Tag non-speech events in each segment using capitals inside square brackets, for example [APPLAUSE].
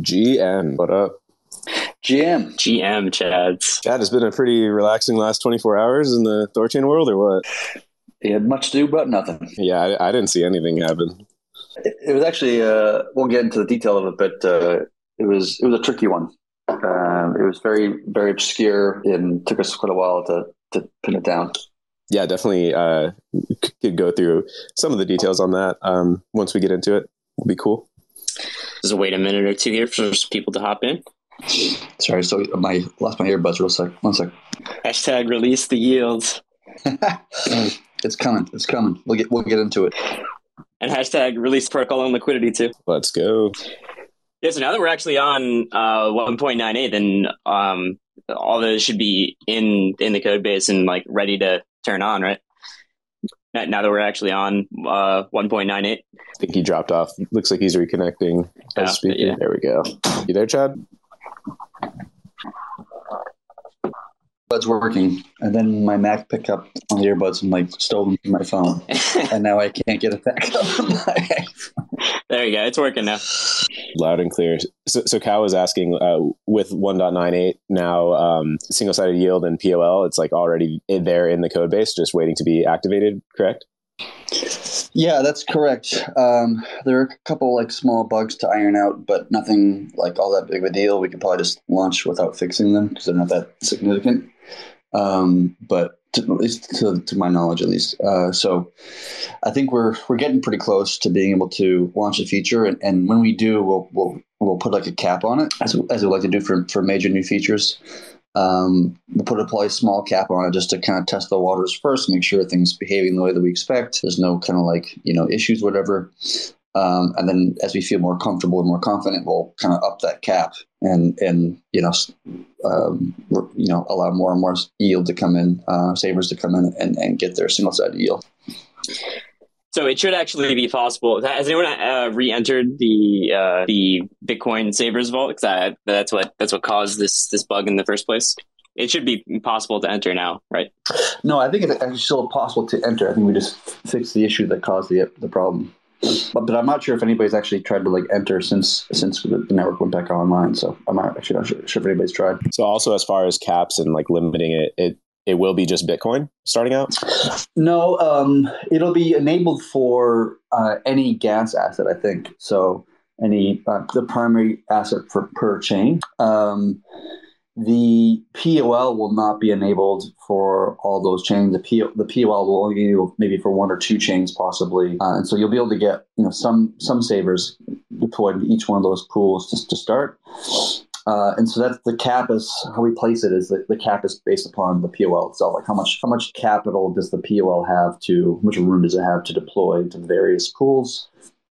GM, what up? GM. GM Chads. God, it's been a pretty relaxing last 24 hours in the Thorchain world, or what? He had much to do about nothing. Yeah, I, I didn't see anything happen. It, it was actually, uh, we'll get into the detail of it, but uh, it was it was a tricky one. Um, it was very, very obscure and took us quite a while to, to pin it down. Yeah, definitely uh, could go through some of the details on that um, once we get into it. It'll be cool. Just wait a minute or two here for people to hop in. Sorry, so my lost my earbuds real sec. One sec. Hashtag release the yields. [LAUGHS] it's coming. It's coming. We'll get we'll get into it. And hashtag release protocol and liquidity too. Let's go. Yeah, so now that we're actually on uh, 1.98, then um, all those should be in in the code base and like ready to turn on, right? Now, that we're actually on uh, 1.98. I think he dropped off. Looks like he's reconnecting Oh, yeah. There we go. You there, Chad? Buds working, and then my Mac picked up on the earbuds and like stole them from my phone, [LAUGHS] and now I can't get it back up. there you go. It's working now. Loud and clear. So, so Cal was asking uh, with 1.98 now, um, single sided yield and POL, it's like already in there in the code base, just waiting to be activated, correct? Yeah, that's correct. Um, there are a couple like small bugs to iron out, but nothing like all that big of a deal. We could probably just launch without fixing them because they're not that significant. Um, but to, at least to, to my knowledge, at least. Uh, so I think we're we're getting pretty close to being able to launch a feature, and, and when we do, we'll we'll we'll put like a cap on it, as, as we like to do for for major new features. Um, we'll put a probably small cap on it just to kind of test the waters first, make sure things behaving the way that we expect. There's no kind of like you know issues, whatever. Um, and then as we feel more comfortable and more confident, we'll kind of up that cap and and you know um, you know allow more and more yield to come in, uh, savers to come in and, and get their single sided yield. So it should actually be possible. Has anyone uh, re-entered the uh, the Bitcoin Savers Vault? Because that's what that's what caused this this bug in the first place. It should be possible to enter now, right? No, I think it's actually still possible to enter. I think we just fixed the issue that caused the the problem. But, but I'm not sure if anybody's actually tried to like enter since since the network went back online. So I'm not actually not sure, sure if anybody's tried. So also as far as caps and like limiting it, it it will be just Bitcoin starting out. No, um, it'll be enabled for uh, any gas asset, I think. So any uh, the primary asset for per chain. Um, the POL will not be enabled for all those chains. The, P- the POL will only be maybe for one or two chains, possibly. Uh, and so you'll be able to get you know some some savers deployed in each one of those pools just to start. Uh, and so that's the cap is how we place it is that the cap is based upon the POL itself. Like how much how much capital does the POL have to how much room does it have to deploy to various pools,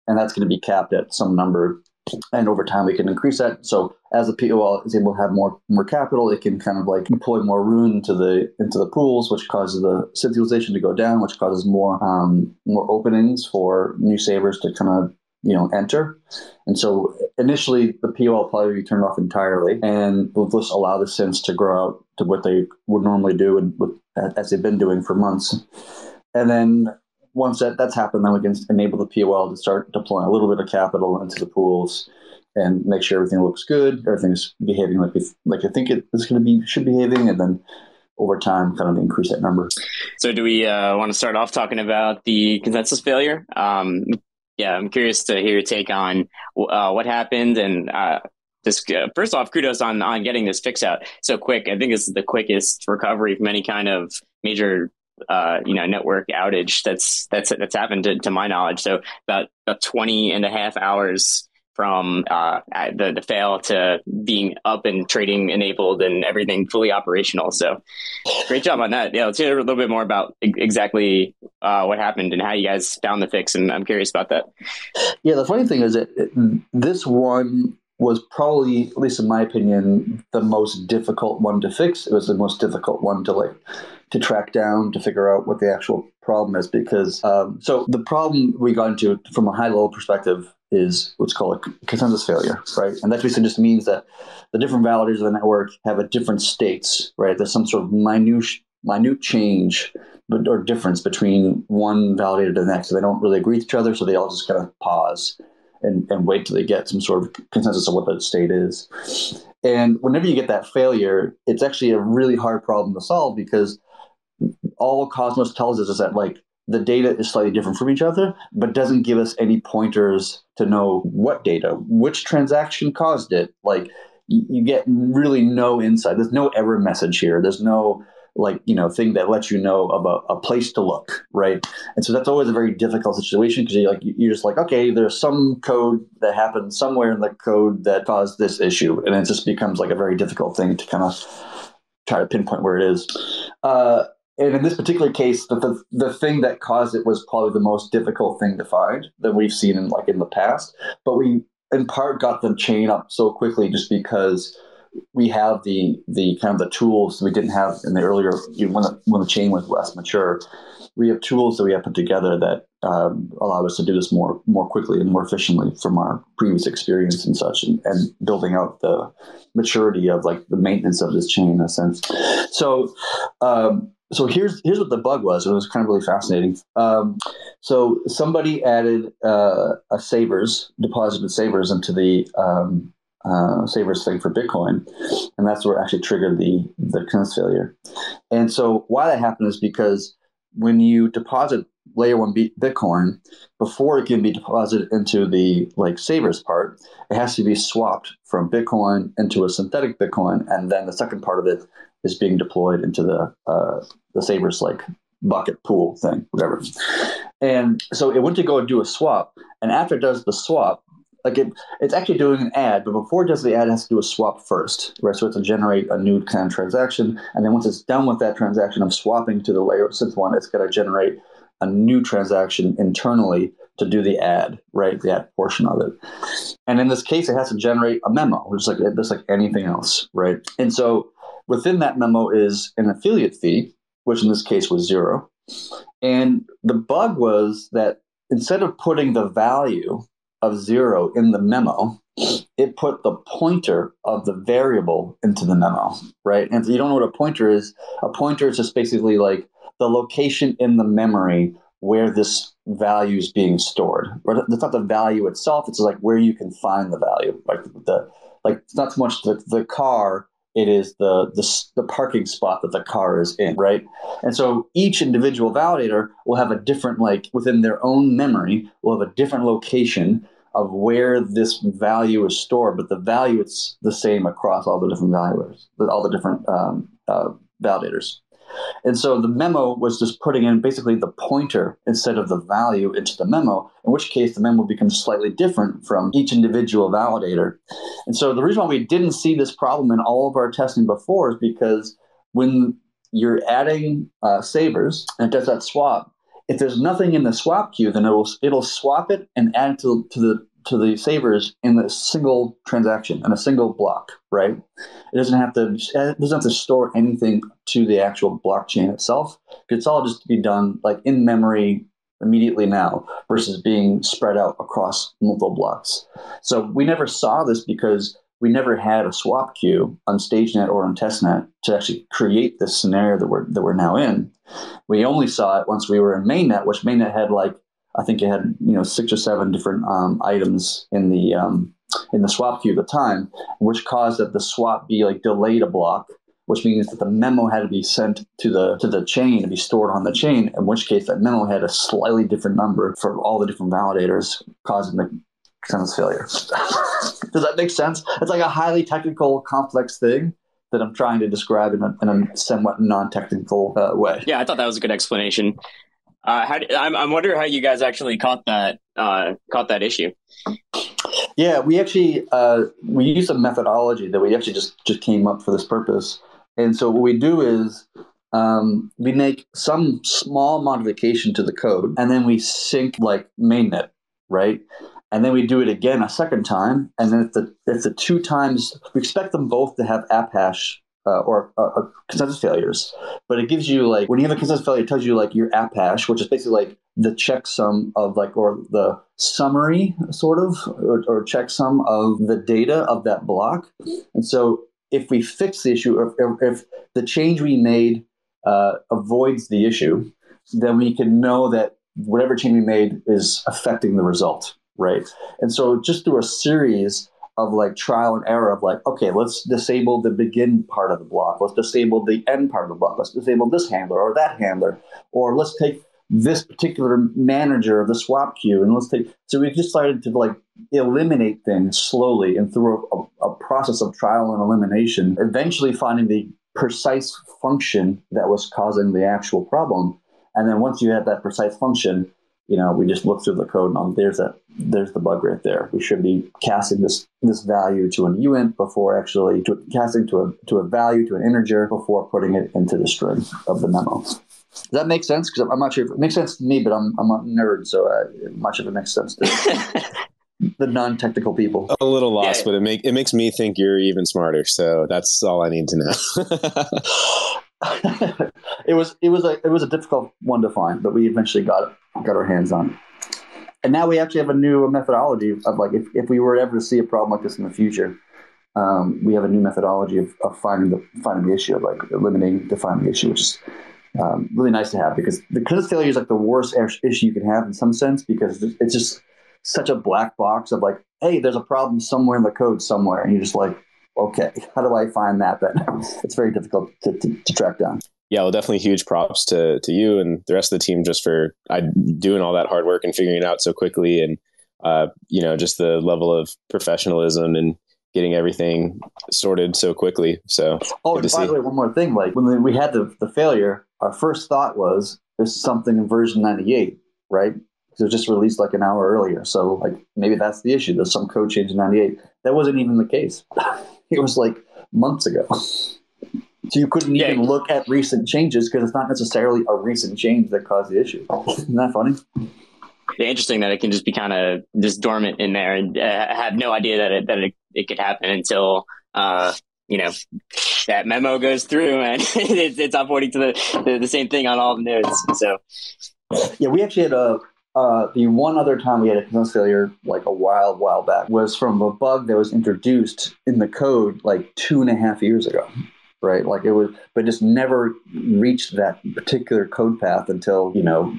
and that's going to be capped at some number. And over time, we can increase that. So as the POL is able to have more more capital, it can kind of like deploy more room into the into the pools, which causes the centralization to go down, which causes more um, more openings for new savers to kind of you know enter. And so initially, the POL will probably be turned off entirely, and we'll just allow the synths to grow out to what they would normally do, and with, as they've been doing for months. And then once that, that's happened, then we can enable the POL to start deploying a little bit of capital into the pools and make sure everything looks good, everything's behaving like like I think it is going to be should be behaving, and then over time, kind of increase that number. So do we uh, want to start off talking about the consensus failure? Um, yeah, I'm curious to hear your take on uh, what happened and. Uh, just uh, first off, kudos on on getting this fix out so quick. I think it's the quickest recovery from any kind of major uh, you know, network outage that's that's that's happened to, to my knowledge. So about, about 20 and a half hours from uh, the the fail to being up and trading enabled and everything fully operational. So great job on that. Yeah, let's hear a little bit more about exactly uh, what happened and how you guys found the fix. And I'm curious about that. Yeah, the funny thing is that this one was probably, at least in my opinion, the most difficult one to fix. It was the most difficult one to like to track down to figure out what the actual problem is because um, so the problem we got into from a high level perspective is what's called a consensus failure, right? And that basically just means that the different validators of the network have a different states, right? There's some sort of minute minute change but, or difference between one validator to the next. So they don't really agree with each other, so they all just kind of pause. and, and wait till they get some sort of consensus of what the state is. And whenever you get that failure, it's actually a really hard problem to solve because all Cosmos tells us is that like the data is slightly different from each other, but doesn't give us any pointers to know what data, which transaction caused it. Like you get really no insight. There's no error message here. There's no like you know thing that lets you know about a place to look right and so that's always a very difficult situation because you're like you're just like okay there's some code that happened somewhere in the code that caused this issue and it just becomes like a very difficult thing to kind of try to pinpoint where it is uh, and in this particular case the, the, the thing that caused it was probably the most difficult thing to find that we've seen in like in the past but we in part got the chain up so quickly just because we have the the kind of the tools we didn't have in the earlier when the, when the chain was less mature. We have tools that we have put together that um, allow us to do this more more quickly and more efficiently from our previous experience and such, and, and building out the maturity of like the maintenance of this chain in a sense. So. Um, so here's here's what the bug was. It was kind of really fascinating. Um, so somebody added uh, a savers, deposited savers into the um, uh, savers thing for Bitcoin, and that's what actually triggered the the consensus failure. And so why that happened is because when you deposit layer one Bitcoin, before it can be deposited into the like savers part, it has to be swapped from Bitcoin into a synthetic Bitcoin, and then the second part of it is being deployed into the uh, the savers like bucket pool thing, whatever. And so it went to go and do a swap, and after it does the swap, like it, it's actually doing an add, but before it does the add, it has to do a swap first, right? So it's to generate a new kind of transaction, and then once it's done with that transaction of swapping to the layer synth one, it's going to generate a new transaction internally to do the add, right? The add portion of it. And in this case, it has to generate a memo, just like just like anything else, right? And so within that memo is an affiliate fee, which in this case was zero. And the bug was that instead of putting the value of zero in the memo, it put the pointer of the variable into the memo, right? And if you don't know what a pointer is, a pointer is just basically like the location in the memory where this value is being stored. Right? It's not the value itself; it's like where you can find the value. Like the like it's not so much the, the car it is the, the, the parking spot that the car is in, right? And so each individual validator will have a different, like within their own memory, will have a different location of where this value is stored, but the value it's the same across all the different valuers, all the different um, uh, validators. And so the memo was just putting in basically the pointer instead of the value into the memo, in which case the memo becomes slightly different from each individual validator. And so the reason why we didn't see this problem in all of our testing before is because when you're adding uh, savers and it does that swap, if there's nothing in the swap queue, then it'll it'll swap it and add it to, to the to the savers in a single transaction in a single block, right? It doesn't have to it doesn't have to store anything to the actual blockchain itself. It's all just to be done like in memory immediately now versus being spread out across multiple blocks. So we never saw this because we never had a swap queue on StageNet or on testnet to actually create this scenario that we're that we're now in. We only saw it once we were in mainnet, which mainnet had like I think it had you know six or seven different um, items in the um, in the swap queue at the time, which caused that the swap be like delayed a block, which means that the memo had to be sent to the to the chain to be stored on the chain. In which case, that memo had a slightly different number for all the different validators, causing the consensus failure. [LAUGHS] Does that make sense? It's like a highly technical, complex thing that I'm trying to describe in a, in a somewhat non-technical uh, way. Yeah, I thought that was a good explanation. Uh, how, I'm, I'm wondering how you guys actually caught that uh, caught that issue. Yeah, we actually uh, we use a methodology that we actually just just came up for this purpose. And so what we do is um, we make some small modification to the code, and then we sync like mainnet, right? And then we do it again a second time, and then if the if the two times we expect them both to have app hash uh, or uh, consensus failures. But it gives you like when you have a consensus failure, it tells you like your app hash, which is basically like the checksum of like or the summary sort of or, or checksum of the data of that block. And so if we fix the issue, or if, if the change we made uh, avoids the issue, then we can know that whatever change we made is affecting the result right? And so just through a series of like trial and error of like, okay, let's disable the begin part of the block. Let's disable the end part of the block. Let's disable this handler or that handler. Or let's take this particular manager of the swap queue and let's take so we just started to like eliminate things slowly and through a, a process of trial and elimination, eventually finding the precise function that was causing the actual problem. And then once you had that precise function, you know, we just look through the code and there's that there's the bug right there. We should be casting this this value to an uint before actually to, casting to a to a value to an integer before putting it into the string of the memo. Does that make sense? Because I'm not sure if it makes sense to me, but I'm I'm a nerd, so uh, much of it makes sense to [LAUGHS] the non-technical people. A little lost, yeah. but it make it makes me think you're even smarter. So that's all I need to know. [LAUGHS] [LAUGHS] it was it was a it was a difficult one to find, but we eventually got got our hands on. And now we actually have a new methodology of like if, if we were ever to see a problem like this in the future, um, we have a new methodology of, of finding the finding the issue, of like eliminating defining the issue, which is um, really nice to have because the consensus failure is like the worst issue you can have in some sense because it's just such a black box of like, hey, there's a problem somewhere in the code somewhere, and you're just like, okay, [LAUGHS] how do I find that? Then [LAUGHS] it's very difficult to, to, to, track down. Yeah, well, definitely huge props to to you and the rest of the team just for I, doing all that hard work and figuring it out so quickly, and uh, you know, just the level of professionalism and getting everything sorted so quickly. So, oh, and by the way, one more thing: like when we had the, the failure, our first thought was there's something in version 98, right? It was just released like an hour earlier. So like maybe that's the issue. There's some code change in 98. That wasn't even the case. [LAUGHS] it was like months ago. So you couldn't yeah. even look at recent changes because it's not necessarily a recent change that caused the issue. Isn't that funny? Yeah, interesting that it can just be kind of just dormant in there and uh, have no idea that it, that it, it could happen until uh, you know that memo goes through and [LAUGHS] it's, it's uploading to the, the, the same thing on all the nodes. So yeah, we actually had a uh, the one other time we had a consensus failure, like a while, while back, was from a bug that was introduced in the code like two and a half years ago, right? Like it was, but just never reached that particular code path until you know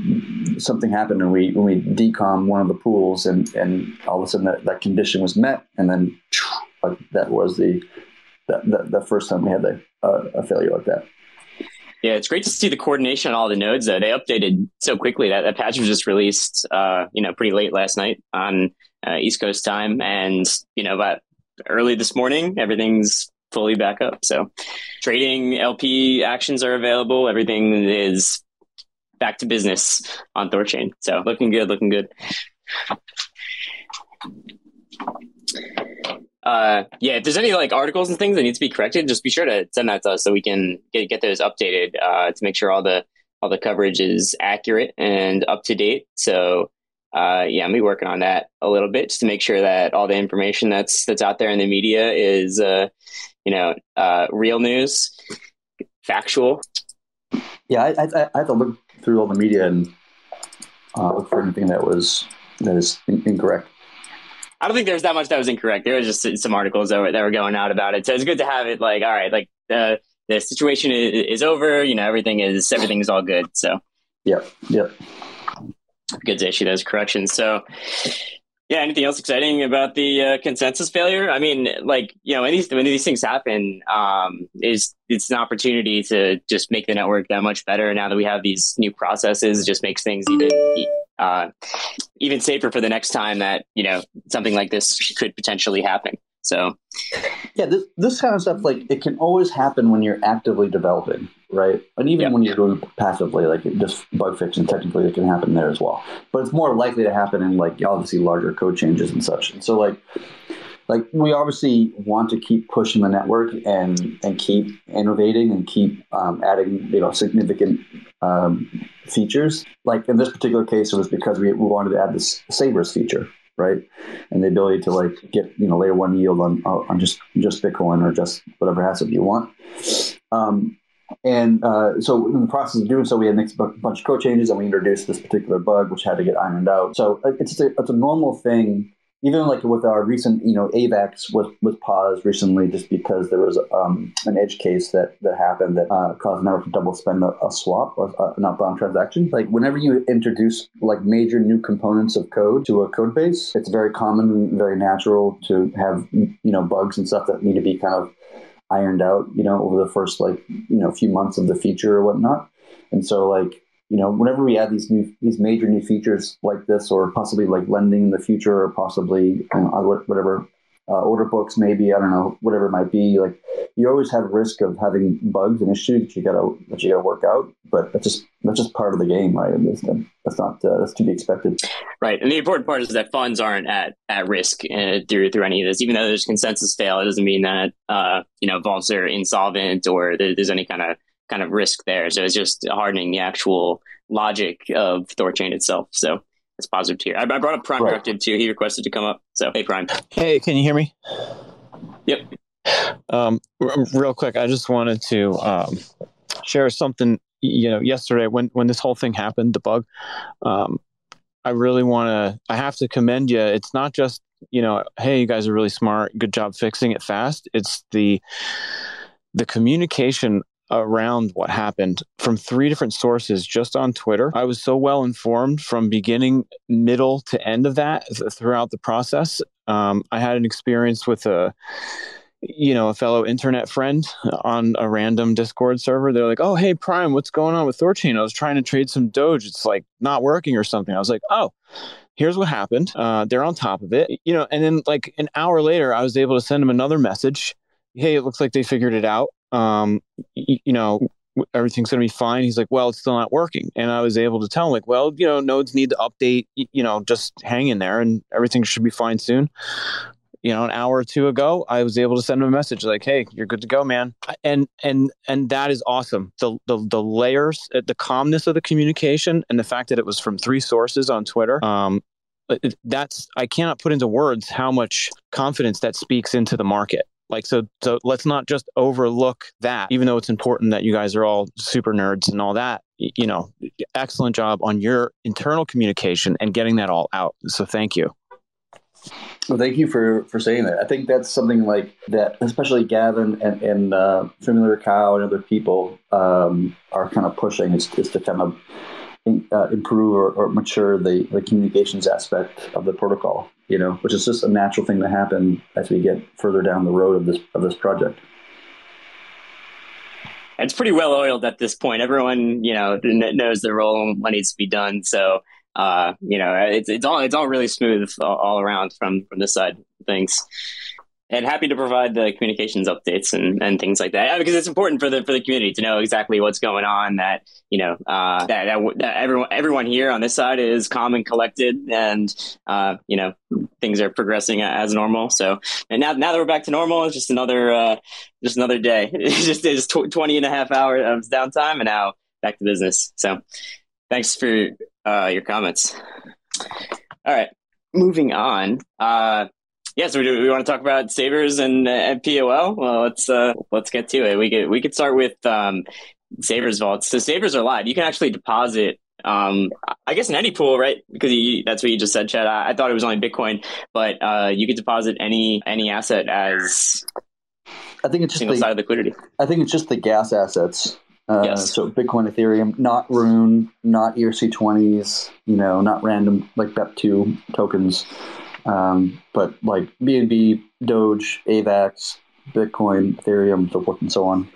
something happened and we when we decom one of the pools and and all of a sudden that, that condition was met and then like that was the the, the, the first time we had the, uh, a failure like that. Yeah, it's great to see the coordination on all the nodes. Though they updated so quickly that that patch was just released, uh, you know, pretty late last night on uh, East Coast time, and you know, about early this morning, everything's fully back up. So, trading LP actions are available. Everything is back to business on Thorchain. So, looking good, looking good uh, yeah, if there's any like articles and things that need to be corrected, just be sure to send that to us so we can get get those updated uh, to make sure all the all the coverage is accurate and up to date. So uh, yeah, I'm be working on that a little bit just to make sure that all the information that's that's out there in the media is uh, you know uh, real news, factual. Yeah, I, I, I have to look through all the media and uh, look for anything that was that is in- incorrect. I don't think there's that much that was incorrect. There was just some articles that were, that were going out about it. So it's good to have it like, all right, like the the situation is, is over. You know, everything is everything is all good. So yep, yep. Good to issue those corrections. So yeah, anything else exciting about the uh, consensus failure? I mean, like you know, when these when these things happen, um, is it's an opportunity to just make the network that much better. Now that we have these new processes, it just makes things even uh, even safer for the next time that you know something like this could potentially happen. So, yeah, this this kind of stuff like it can always happen when you're actively developing, right? And even yep. when you're doing passively, like just bug fixing, technically it can happen there as well. But it's more likely to happen in like obviously larger code changes and such. And so like like we obviously want to keep pushing the network and and keep innovating and keep um, adding you know significant um, features. Like in this particular case, it was because we, we wanted to add this savers feature, right? And the ability to like get you know layer one yield on on just just Bitcoin or just whatever asset you want. Um, and uh, so in the process of doing so, we had a bunch of code changes, and we introduced this particular bug, which had to get ironed out. So it's a, it's a normal thing even like with our recent, you know, AVAX was, was paused recently just because there was um, an edge case that, that happened that uh, caused network to double spend a, a swap or uh, an outbound transaction. Like whenever you introduce like major new components of code to a code base, it's very common and very natural to have, you know, bugs and stuff that need to be kind of ironed out, you know, over the first like, you know, few months of the feature or whatnot. And so like you know, whenever we add these new, these major new features like this, or possibly like lending in the future, or possibly you know, whatever uh, order books, maybe I don't know, whatever it might be. Like you always have risk of having bugs and issues that you gotta that you gotta work out. But that's just that's just part of the game, right? That's, that's not uh, that's to be expected. Right, and the important part is that funds aren't at at risk uh, through through any of this. Even though there's consensus fail, it doesn't mean that uh, you know vaults are insolvent or there's any kind of kind of risk there. So it's just hardening the actual logic of Thorchain itself. So it's positive here. I, I brought up Prime right. Directive too. He requested to come up. So hey, Prime. Hey, can you hear me? Yep. Um, r- real quick, I just wanted to um, share something. You know, yesterday when when this whole thing happened, the bug. Um, I really want to. I have to commend you. It's not just you know, hey, you guys are really smart. Good job fixing it fast. It's the the communication around what happened from three different sources just on Twitter. I was so well informed from beginning, middle to end of that throughout the process. Um, I had an experience with a you know, a fellow internet friend on a random Discord server. They're like, "Oh, hey, Prime, what's going on with Thorchain? I was trying to trade some Doge. It's like not working or something." I was like, "Oh, here's what happened. Uh, they're on top of it, you know." And then, like an hour later, I was able to send them another message. Hey, it looks like they figured it out um, you, you know, everything's going to be fine. He's like, well, it's still not working. And I was able to tell him, like, well, you know, nodes need to update, you know, just hang in there and everything should be fine soon. You know, an hour or two ago, I was able to send him a message like, "Hey, you're good to go, man." And and and that is awesome. The the the layers, uh, the calmness of the communication, and the fact that it was from three sources on Twitter. Um, that's I cannot put into words how much confidence that speaks into the market. Like so so let's not just overlook that even though it's important that you guys are all super nerds and all that. You know, excellent job on your internal communication and getting that all out. So thank you. Well, thank you for, for saying that. I think that's something like that, especially Gavin and, and uh, Familiar Cow and other people um, are kind of pushing is, is to kind of uh, improve or, or, mature the, the communications aspect of the protocol, you know, which is just a natural thing to happen as we get further down the road of this of this project. It's pretty well oiled at this point. Everyone, you know, knows the role and what needs to be done. So, uh, you know, it's it's all it's all really smooth all, all around from from this side things and happy to provide the communications updates and, and things like that. Because it's important for the for the community to know exactly what's going on that you know uh, that, that, that everyone everyone here on this side is calm and collected and uh, you know things are progressing as normal. So and now now that we're back to normal it's just another uh, just another day. [LAUGHS] It's just it's 20 and a half hours of downtime and now back to business. So thanks for uh, your comments. All right moving on. Uh, yeah, so we, we want to talk about savers and and POL. Well, let's uh, let's get to it. We could we could start with um, savers vaults. So savers are live. You can actually deposit. Um, I guess in any pool, right? Because you, that's what you just said, Chad. I, I, thought it was only Bitcoin, but uh, you could deposit any any asset as I think it's just single the, side of liquidity. I think it's just the gas assets. Uh, yes. So Bitcoin, Ethereum, not Rune, not ERC20s, you know, not random like BEP2 tokens. Um, but like BNB, Doge, AVAX, Bitcoin, Ethereum, forth and so on.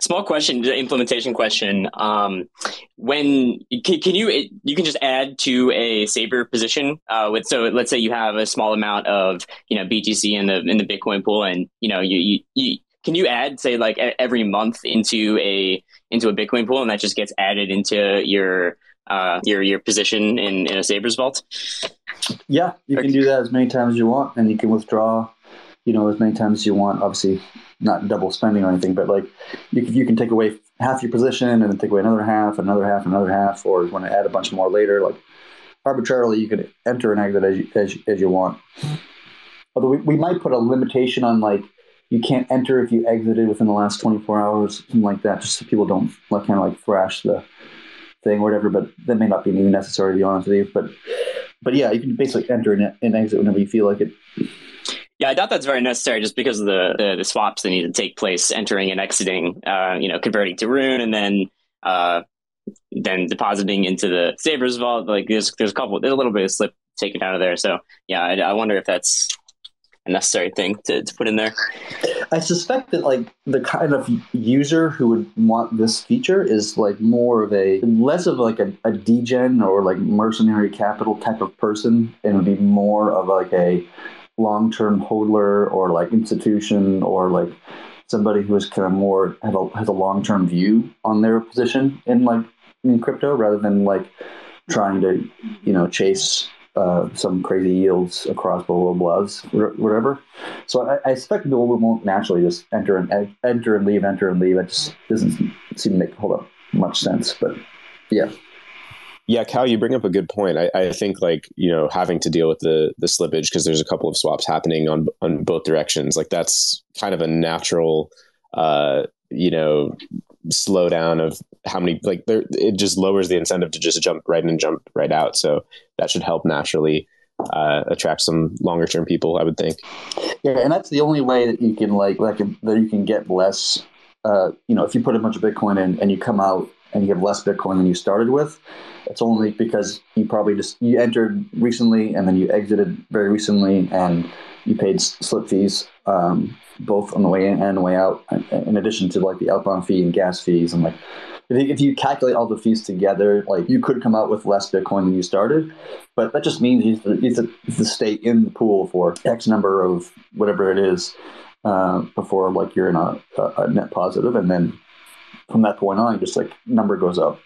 Small question, implementation question. Um, when can, can, you you can just add to a saver position uh, with so let's say you have a small amount of you know BTC in the in the Bitcoin pool, and you know you, you, you can you add say like every month into a into a Bitcoin pool, and that just gets added into your uh, your your position in, in a Savers vault? Yeah, you can do that as many times as you want, and you can withdraw, you know, as many times as you want. Obviously, not double spending or anything, but like you can, you can take away half your position and then take away another half, another half, another half, or want to add a bunch more later. Like arbitrarily, you can enter and exit as you, as, as you want. Although we, we might put a limitation on like you can't enter if you exited within the last 24 hours, something like that, just so people don't like kind of like thrash the thing or whatever, but that may not be even necessary to be honest with you. But but yeah, you can basically enter and, and exit whenever you feel like it. Yeah, I doubt that's very necessary just because of the, the, the swaps that need to take place entering and exiting, uh, you know, converting to Rune and then uh, then depositing into the Savers vault. Like there's there's a couple there's a little bit of slip taken out of there. So yeah, I, I wonder if that's necessary thing to, to put in there. I suspect that like the kind of user who would want this feature is like more of a less of like a, a degen or like mercenary capital type of person and would be more of like a long term hodler or like institution or like somebody who is kind of more have a, has a long term view on their position in like in crypto rather than like trying to you know chase uh, some crazy yields across blah blah blahs whatever. So I, I expect people won't naturally just enter and enter and leave, enter and leave. It just doesn't seem to make hold up much sense. But yeah. Yeah, Cal, you bring up a good point. I, I think like you know having to deal with the the slippage because there's a couple of swaps happening on on both directions. Like that's kind of a natural, uh, you know, slowdown of how many like there. It just lowers the incentive to just jump right in and jump right out. So that should help naturally uh, attract some longer term people. I would think. Yeah, and that's the only way that you can like like that you can get less. Uh, you know, if you put a bunch of Bitcoin in and you come out and you have less Bitcoin than you started with, it's only because you probably just you entered recently and then you exited very recently and you paid slip fees um, both on the way in and the way out, in addition to like the outbound fee and gas fees and like. If you calculate all the fees together, like you could come out with less Bitcoin than you started, but that just means you have to, stay in the pool for X number of whatever it is uh, before like you're in a, a net positive, and then from that point on, just like number goes up.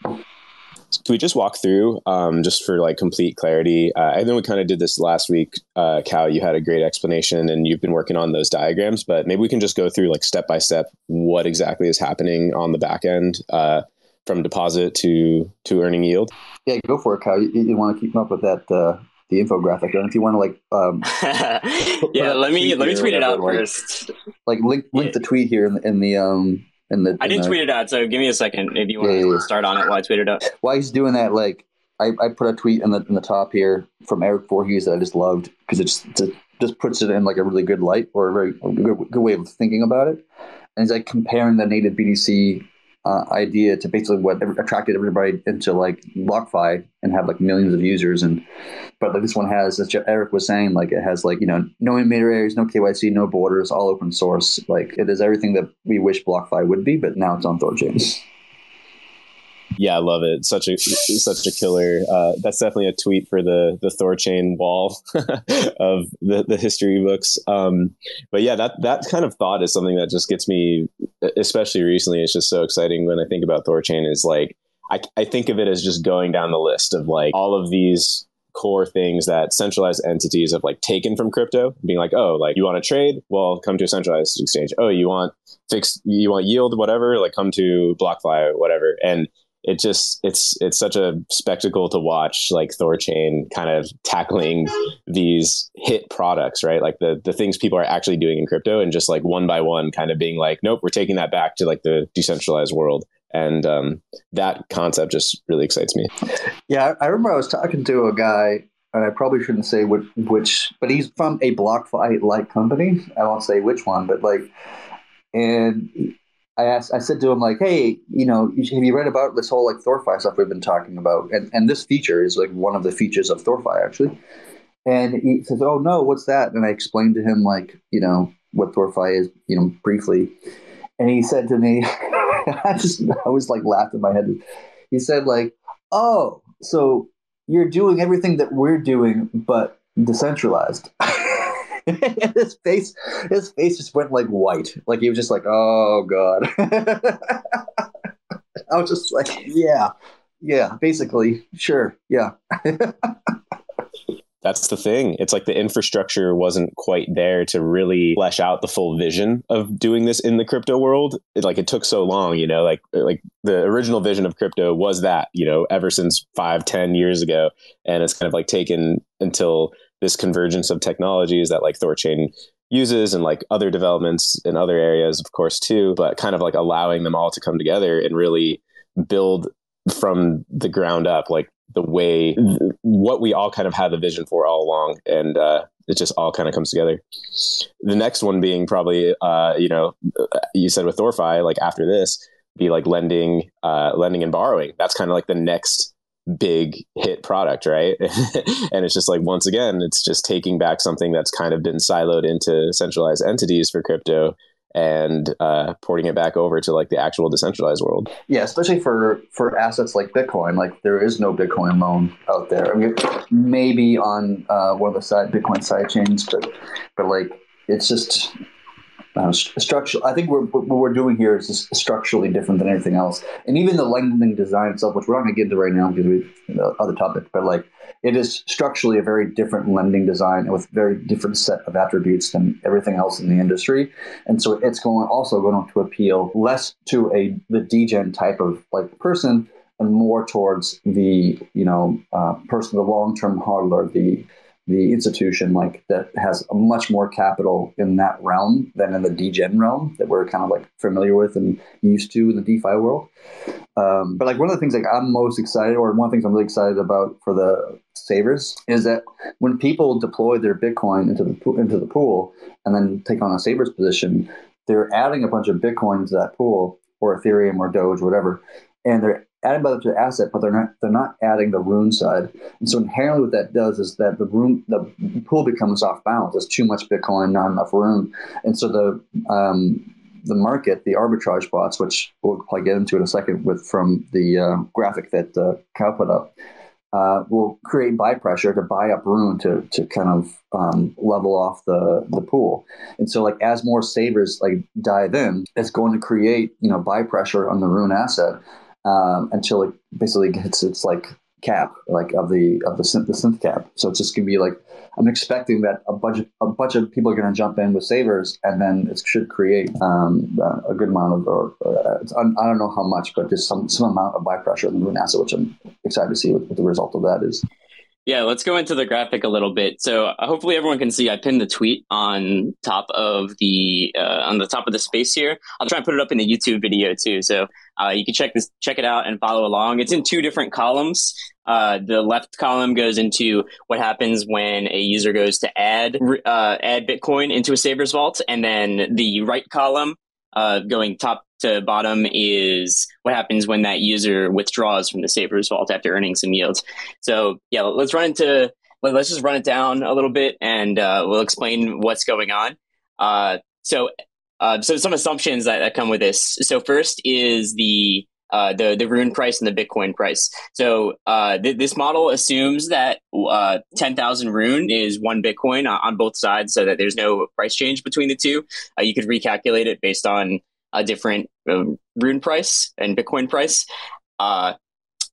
Can we just walk through, um, just for like complete clarity? Uh, I know we kind of did this last week. Uh, Cal, you had a great explanation, and you've been working on those diagrams. But maybe we can just go through like step by step what exactly is happening on the back end, uh, from deposit to to earning yield. Yeah, go for it, Cal. You, you want to keep up with that uh, the infographic, and if you want to like, um, [LAUGHS] yeah, let me let me tweet it out first. Like link link yeah. the tweet here in the, in the um the, I didn't tweet it out, so give me a second if you want yeah, to yeah. start on it while I tweet it out. While he's doing that, like I, I put a tweet in the in the top here from Eric Voorhees that I just loved because it just it just puts it in like a really good light or a very good, good way of thinking about it. And he's like comparing the native BTC uh, idea to basically what attracted everybody into like BlockFi and have like millions of users. And but like this one has, as Eric was saying, like it has like you know no intermediaries, no KYC, no borders, all open source. Like it is everything that we wish BlockFi would be, but now it's on Thorchain. Yeah, I love it. Such a such a killer. Uh, that's definitely a tweet for the the Thorchain wall [LAUGHS] of the, the history books. Um, but yeah, that that kind of thought is something that just gets me, especially recently. It's just so exciting when I think about Thorchain. Is like I I think of it as just going down the list of like all of these core things that centralized entities have like taken from crypto being like oh like you want to trade well come to a centralized exchange oh you want fixed you want yield whatever like come to blockfi or whatever and it just it's it's such a spectacle to watch like Thorchain kind of tackling these hit products, right? Like the the things people are actually doing in crypto and just like one by one kind of being like, nope, we're taking that back to like the decentralized world. And um, that concept just really excites me. Yeah, I remember I was talking to a guy, and I probably shouldn't say which, which but he's from a BlockFi like company. I won't say which one, but like, and I asked, I said to him like, "Hey, you know, have you read about this whole like ThorFi stuff we've been talking about?" And and this feature is like one of the features of ThorFi actually. And he says, "Oh no, what's that?" And I explained to him like, you know, what ThorFi is, you know, briefly. And he said to me, [LAUGHS] I just I was like laughed in my head. He said like, "Oh, so you're doing everything that we're doing, but decentralized." [LAUGHS] [LAUGHS] his face, his face just went like white. Like he was just like, "Oh God." [LAUGHS] I was just like, "Yeah, yeah." Basically, sure, yeah. [LAUGHS] That's the thing. It's like the infrastructure wasn't quite there to really flesh out the full vision of doing this in the crypto world. It, like it took so long, you know, like like the original vision of crypto was that, you know, ever since five, ten years ago. And it's kind of like taken until this convergence of technologies that like Thorchain uses and like other developments in other areas, of course, too, but kind of like allowing them all to come together and really build from the ground up, like the way what we all kind of had the vision for all along, and uh, it just all kind of comes together. The next one being probably, uh, you know, you said with ThorFi, like after this, be like lending, uh, lending and borrowing. That's kind of like the next big hit product, right? [LAUGHS] and it's just like once again, it's just taking back something that's kind of been siloed into centralized entities for crypto and uh, porting it back over to like the actual decentralized world. Yeah, especially for for assets like Bitcoin. Like there is no Bitcoin loan out there. I mean, maybe on uh, one of the side Bitcoin side chains, but but like it's just uh, structural. I think we're, what we're doing here is structurally different than anything else, and even the lending design itself, which we're not going to get into right now because we the other topic, but like it is structurally a very different lending design with very different set of attributes than everything else in the industry, and so it's going also going to appeal less to a the degen type of like person and more towards the you know uh, person, the long term hodler, the the institution like that has much more capital in that realm than in the degen realm that we're kind of like familiar with and used to in the DeFi world. Um, but like one of the things like I'm most excited, or one of the things I'm really excited about for the savers is that when people deploy their Bitcoin into the into the pool and then take on a savers position, they're adding a bunch of Bitcoin to that pool or Ethereum or Doge, whatever, and they're adding by the asset, but they're not they're not adding the rune side. And so inherently, what that does is that the rune the pool becomes off balance. There's too much Bitcoin, not enough rune, and so the um, the market, the arbitrage bots, which we'll probably get into in a second with from the uh, graphic that uh, Cal put up. Uh, will create buy pressure to buy up rune to to kind of um, level off the the pool, and so like as more savers like dive in, it's going to create you know buy pressure on the rune asset, um, until it basically gets its like cap, like of the of the synth, the synth cap. So it's just gonna be like I'm expecting that a bunch of, a bunch of people are gonna jump in with savers, and then it should create um, a good amount of, or uh, I don't know how much, but just some some amount of buy pressure in the asset, which I'm excited to see what, what the result of that is. Yeah, let's go into the graphic a little bit. So uh, hopefully everyone can see. I pinned the tweet on top of the uh, on the top of the space here. I'll try and put it up in the YouTube video too, so uh, you can check this check it out and follow along. It's in two different columns. Uh, the left column goes into what happens when a user goes to add uh, add Bitcoin into a Savers vault, and then the right column uh, going top to bottom is what happens when that user withdraws from the Savers vault after earning some yields. So yeah, let's run into let's just run it down a little bit, and uh, we'll explain what's going on. Uh, so uh, so some assumptions that, that come with this. So first is the uh, the the rune price and the Bitcoin price. So uh, th- this model assumes that uh, ten thousand rune is one Bitcoin on both sides, so that there's no price change between the two. Uh, you could recalculate it based on a different um, rune price and Bitcoin price. Uh,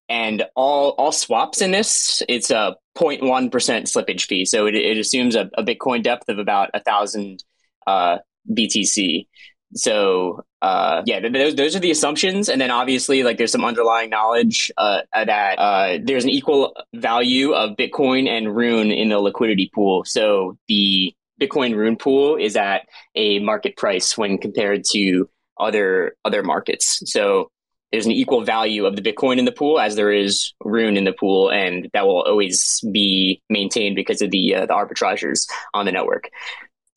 and all all swaps in this, it's a 0.1 percent slippage fee. So it, it assumes a, a, Bitcoin depth of about a thousand uh, BTC so uh, yeah, those those are the assumptions, and then obviously like there's some underlying knowledge uh, that uh, there's an equal value of Bitcoin and Rune in the liquidity pool. So the Bitcoin Rune pool is at a market price when compared to other other markets. So there's an equal value of the Bitcoin in the pool as there is Rune in the pool, and that will always be maintained because of the uh, the arbitrageurs on the network.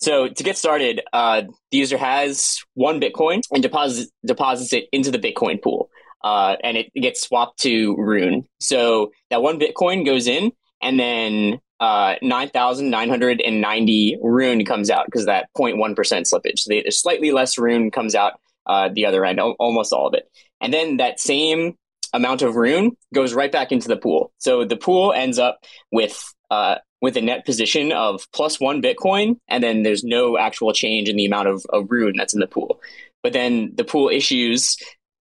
So to get started, uh, the user has one Bitcoin and deposits deposits it into the Bitcoin pool, uh, and it gets swapped to Rune. So that one Bitcoin goes in, and then uh, 9,990 Rune comes out because that 0.1% slippage. So the, slightly less Rune comes out uh, the other end, almost all of it. And then that same amount of Rune goes right back into the pool. So the pool ends up with uh, with a net position of plus one Bitcoin, and then there's no actual change in the amount of, of rune that's in the pool. But then the pool issues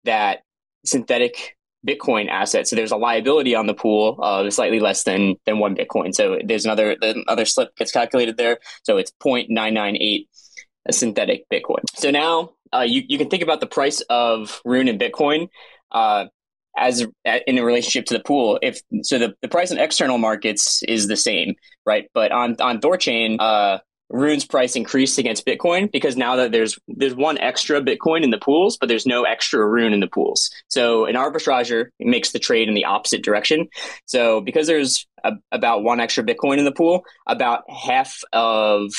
that synthetic Bitcoin asset. So there's a liability on the pool of slightly less than than one Bitcoin. So there's another another slip gets calculated there. So it's 0.998 a synthetic Bitcoin. So now uh, you you can think about the price of Rune and Bitcoin. Uh, as in a relationship to the pool. If so, the, the price in external markets is the same, right? But on on Thorchain, uh, Rune's price increased against Bitcoin because now that there's there's one extra Bitcoin in the pools, but there's no extra Rune in the pools. So an arbitrager makes the trade in the opposite direction. So because there's a, about one extra Bitcoin in the pool, about half of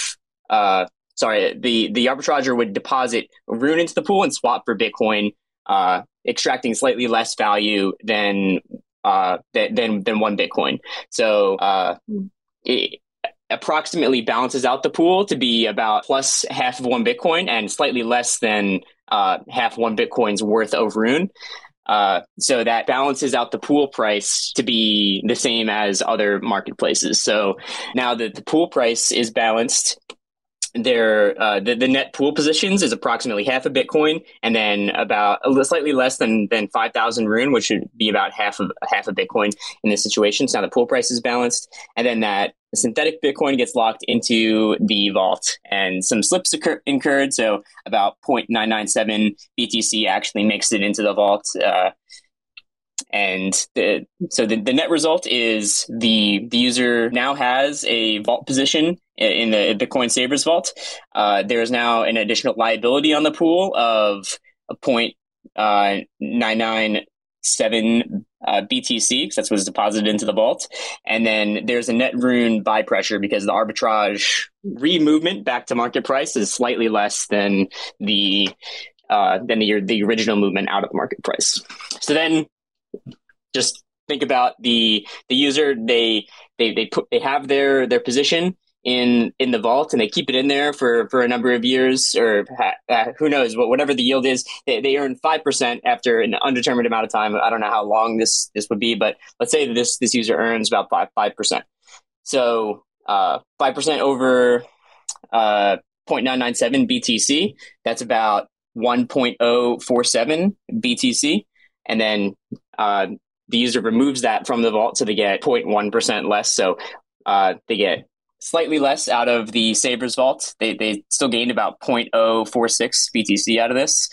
uh, sorry, the the arbitrager would deposit Rune into the pool and swap for Bitcoin, uh, extracting slightly less value than uh, than than one Bitcoin. So uh, it approximately balances out the pool to be about plus half of one Bitcoin and slightly less than uh, half one Bitcoin's worth of Rune. Uh, so that balances out the pool price to be the same as other marketplaces. So now that the pool price is balanced, their uh, the, the net pool positions is approximately half a Bitcoin, and then about a slightly less than than five thousand Rune, which would be about half of half a Bitcoin in this situation. So now the pool price is balanced, and then that synthetic Bitcoin gets locked into the vault, and some slips occur- incurred. So about 0.997 BTC actually makes it into the vault. Uh, and the, so the, the net result is the, the user now has a vault position in the Bitcoin Savers vault. Uh, there is now an additional liability on the pool of a point uh, nine nine seven uh, BTC because that's what's deposited into the vault. And then there's a net rune buy pressure because the arbitrage re-movement back to market price is slightly less than the uh, than the the original movement out of market price. So then just think about the the user they they they put they have their their position in in the vault and they keep it in there for for a number of years or uh, who knows what whatever the yield is they, they earn 5% after an undetermined amount of time i don't know how long this this would be but let's say that this this user earns about 5 5% so uh, 5% over uh, 0.997 btc that's about 1.047 btc and then uh, the user removes that from the vault, so they get 0.1% less. So uh, they get slightly less out of the Savers vault. They, they still gained about 0.046 BTC out of this.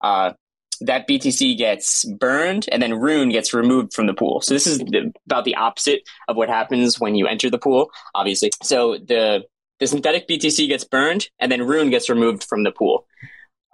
Uh, that BTC gets burned and then Rune gets removed from the pool. So this is the, about the opposite of what happens when you enter the pool, obviously. So the the synthetic BTC gets burned and then Rune gets removed from the pool.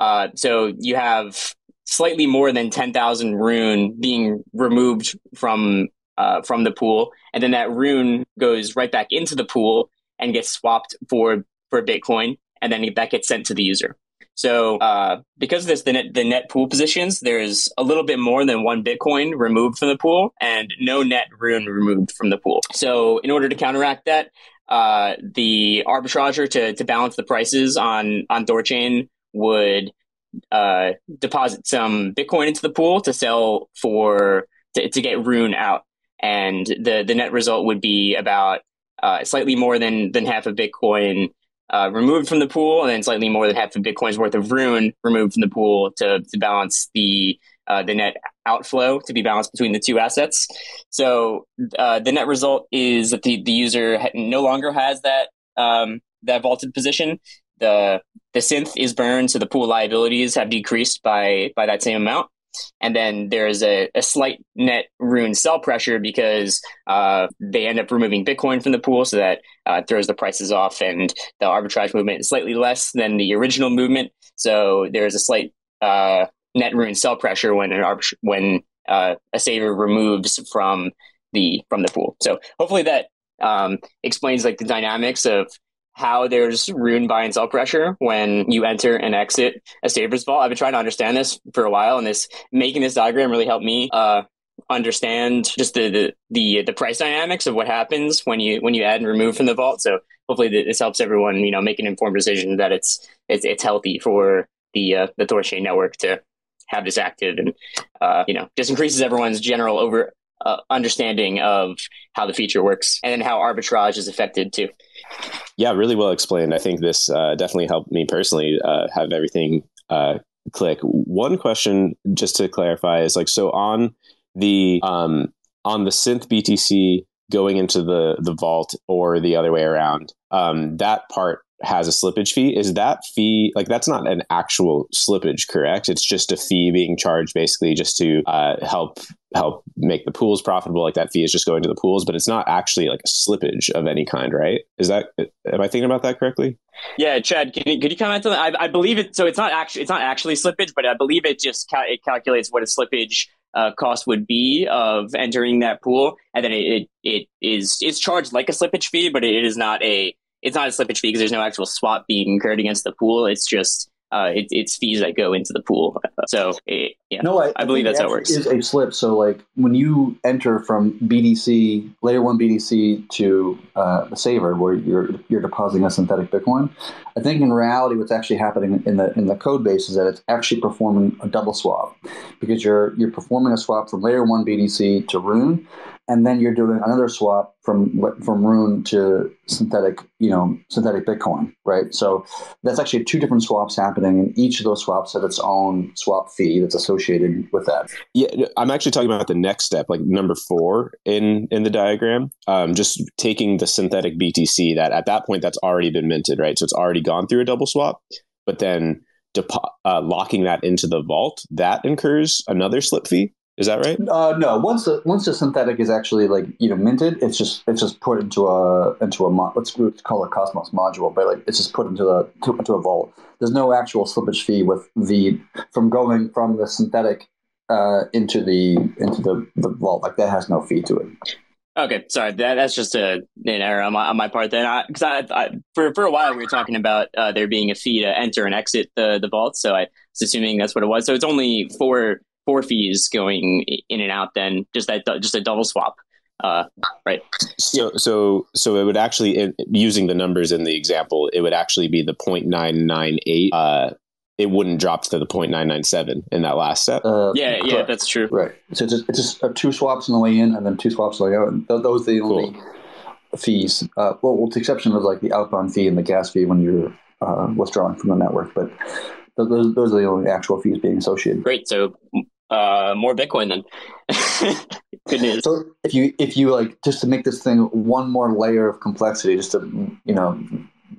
Uh, so you have slightly more than 10,000 rune being removed from uh, from the pool, and then that rune goes right back into the pool and gets swapped for for Bitcoin, and then that gets sent to the user. So uh, because of this, the net, the net pool positions, there's a little bit more than one Bitcoin removed from the pool and no net rune removed from the pool. So in order to counteract that, uh, the arbitrager to, to balance the prices on, on Thorchain would uh, deposit some Bitcoin into the pool to sell for to, to get Rune out, and the the net result would be about uh, slightly more than than half a Bitcoin uh, removed from the pool, and then slightly more than half a Bitcoin's worth of Rune removed from the pool to to balance the uh, the net outflow to be balanced between the two assets. So uh, the net result is that the, the user no longer has that um, that vaulted position the the synth is burned, so the pool liabilities have decreased by by that same amount. And then there's a, a slight net rune sell pressure because uh, they end up removing Bitcoin from the pool, so that uh, throws the prices off, and the arbitrage movement is slightly less than the original movement. So there's a slight uh, net rune sell pressure when an arbit- when uh, a saver removes from the from the pool. So hopefully that um, explains like the dynamics of how there's rune buy and sell pressure when you enter and exit a Savers vault. I've been trying to understand this for a while, and this making this diagram really helped me uh, understand just the, the, the the price dynamics of what happens when you when you add and remove from the vault. So hopefully this helps everyone you know make an informed decision that it's it's, it's healthy for the uh, the Thorchain network to have this active and uh, you know just increases everyone's general over uh, understanding of how the feature works and then how arbitrage is affected too. Yeah, really well explained. I think this uh, definitely helped me personally uh, have everything uh, click. One question, just to clarify, is like so on the um, on the synth BTC going into the the vault or the other way around. Um, that part has a slippage fee. Is that fee like that's not an actual slippage, correct? It's just a fee being charged basically just to uh, help help make the pools profitable. Like that fee is just going to the pools, but it's not actually like a slippage of any kind, right? Is that am I thinking about that correctly? Yeah, Chad, can you, could you comment on that? I, I believe it. So it's not actually it's not actually slippage, but I believe it just it calculates what a slippage uh, cost would be of entering that pool, and then it, it, it is it's charged like a slippage fee, but it is not a it's not a slippage fee because there's no actual swap being incurred against the pool. It's just uh, it, it's fees that go into the pool. So it, yeah, no, I, I believe that's how it works. Is a slip. So like when you enter from BTC layer one BTC to uh, the saver, where you're you're depositing a synthetic Bitcoin, I think in reality, what's actually happening in the in the code base is that it's actually performing a double swap because you're you're performing a swap from layer one BTC to Rune, and then you're doing another swap from from Rune to synthetic, you know, synthetic Bitcoin, right? So that's actually two different swaps happening, and each of those swaps have its own swap fee that's associated with that. Yeah, I'm actually talking about the next step, like number four in in the diagram. Um, just taking the synthetic BTC that at that point that's already been minted, right? So it's already gone through a double swap, but then depo- uh, locking that into the vault that incurs another slip fee. Is that right? Uh, no. Once the once the synthetic is actually like you know minted, it's just it's just put into a into a mo- let's call it Cosmos module, but like it's just put into the to, into a vault. There's no actual slippage fee with the from going from the synthetic uh, into the into the, the vault. Like that has no fee to it. Okay, sorry. That, that's just a, an error on my, on my part. Then, because I, I, I, for for a while we were talking about uh, there being a fee to enter and exit the the vault, so I was assuming that's what it was. So it's only for four fees going in and out then just that just a double swap uh, right so so so it would actually using the numbers in the example it would actually be the 0.998 uh, it wouldn't drop to the 0.997 in that last step uh, yeah correct. yeah that's true right so it's just, it's just uh, two swaps on the way in and then two swaps on the way out and those are the only cool. fees uh, well with the exception of like the outbound fee and the gas fee when you're uh, withdrawing from the network but those, those are the only actual fees being associated. Great. So uh, more Bitcoin then. [LAUGHS] Good news. So if you if you like just to make this thing one more layer of complexity, just to you know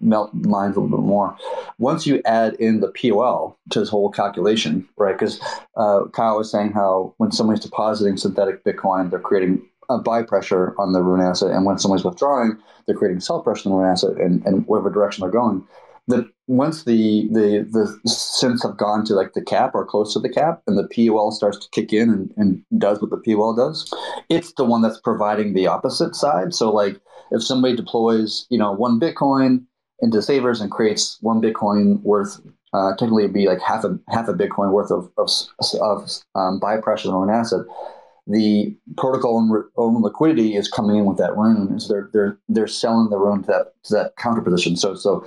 melt minds a little bit more. Once you add in the POL to this whole calculation, right? Because uh, Kyle was saying how when somebody's depositing synthetic Bitcoin, they're creating a buy pressure on the Rune asset, and when someone's withdrawing, they're creating sell pressure on the Rune asset, and, and whatever direction they're going the once the the the synths have gone to like the cap or close to the cap and the POL starts to kick in and, and does what the POL does, it's the one that's providing the opposite side. So like if somebody deploys, you know, one Bitcoin into savers and creates one Bitcoin worth uh, technically it'd be like half a half a Bitcoin worth of of, of um, buy pressure on an asset the protocol own, own liquidity is coming in with that rune. So they're they're they're selling the rune to that to that counter position. So so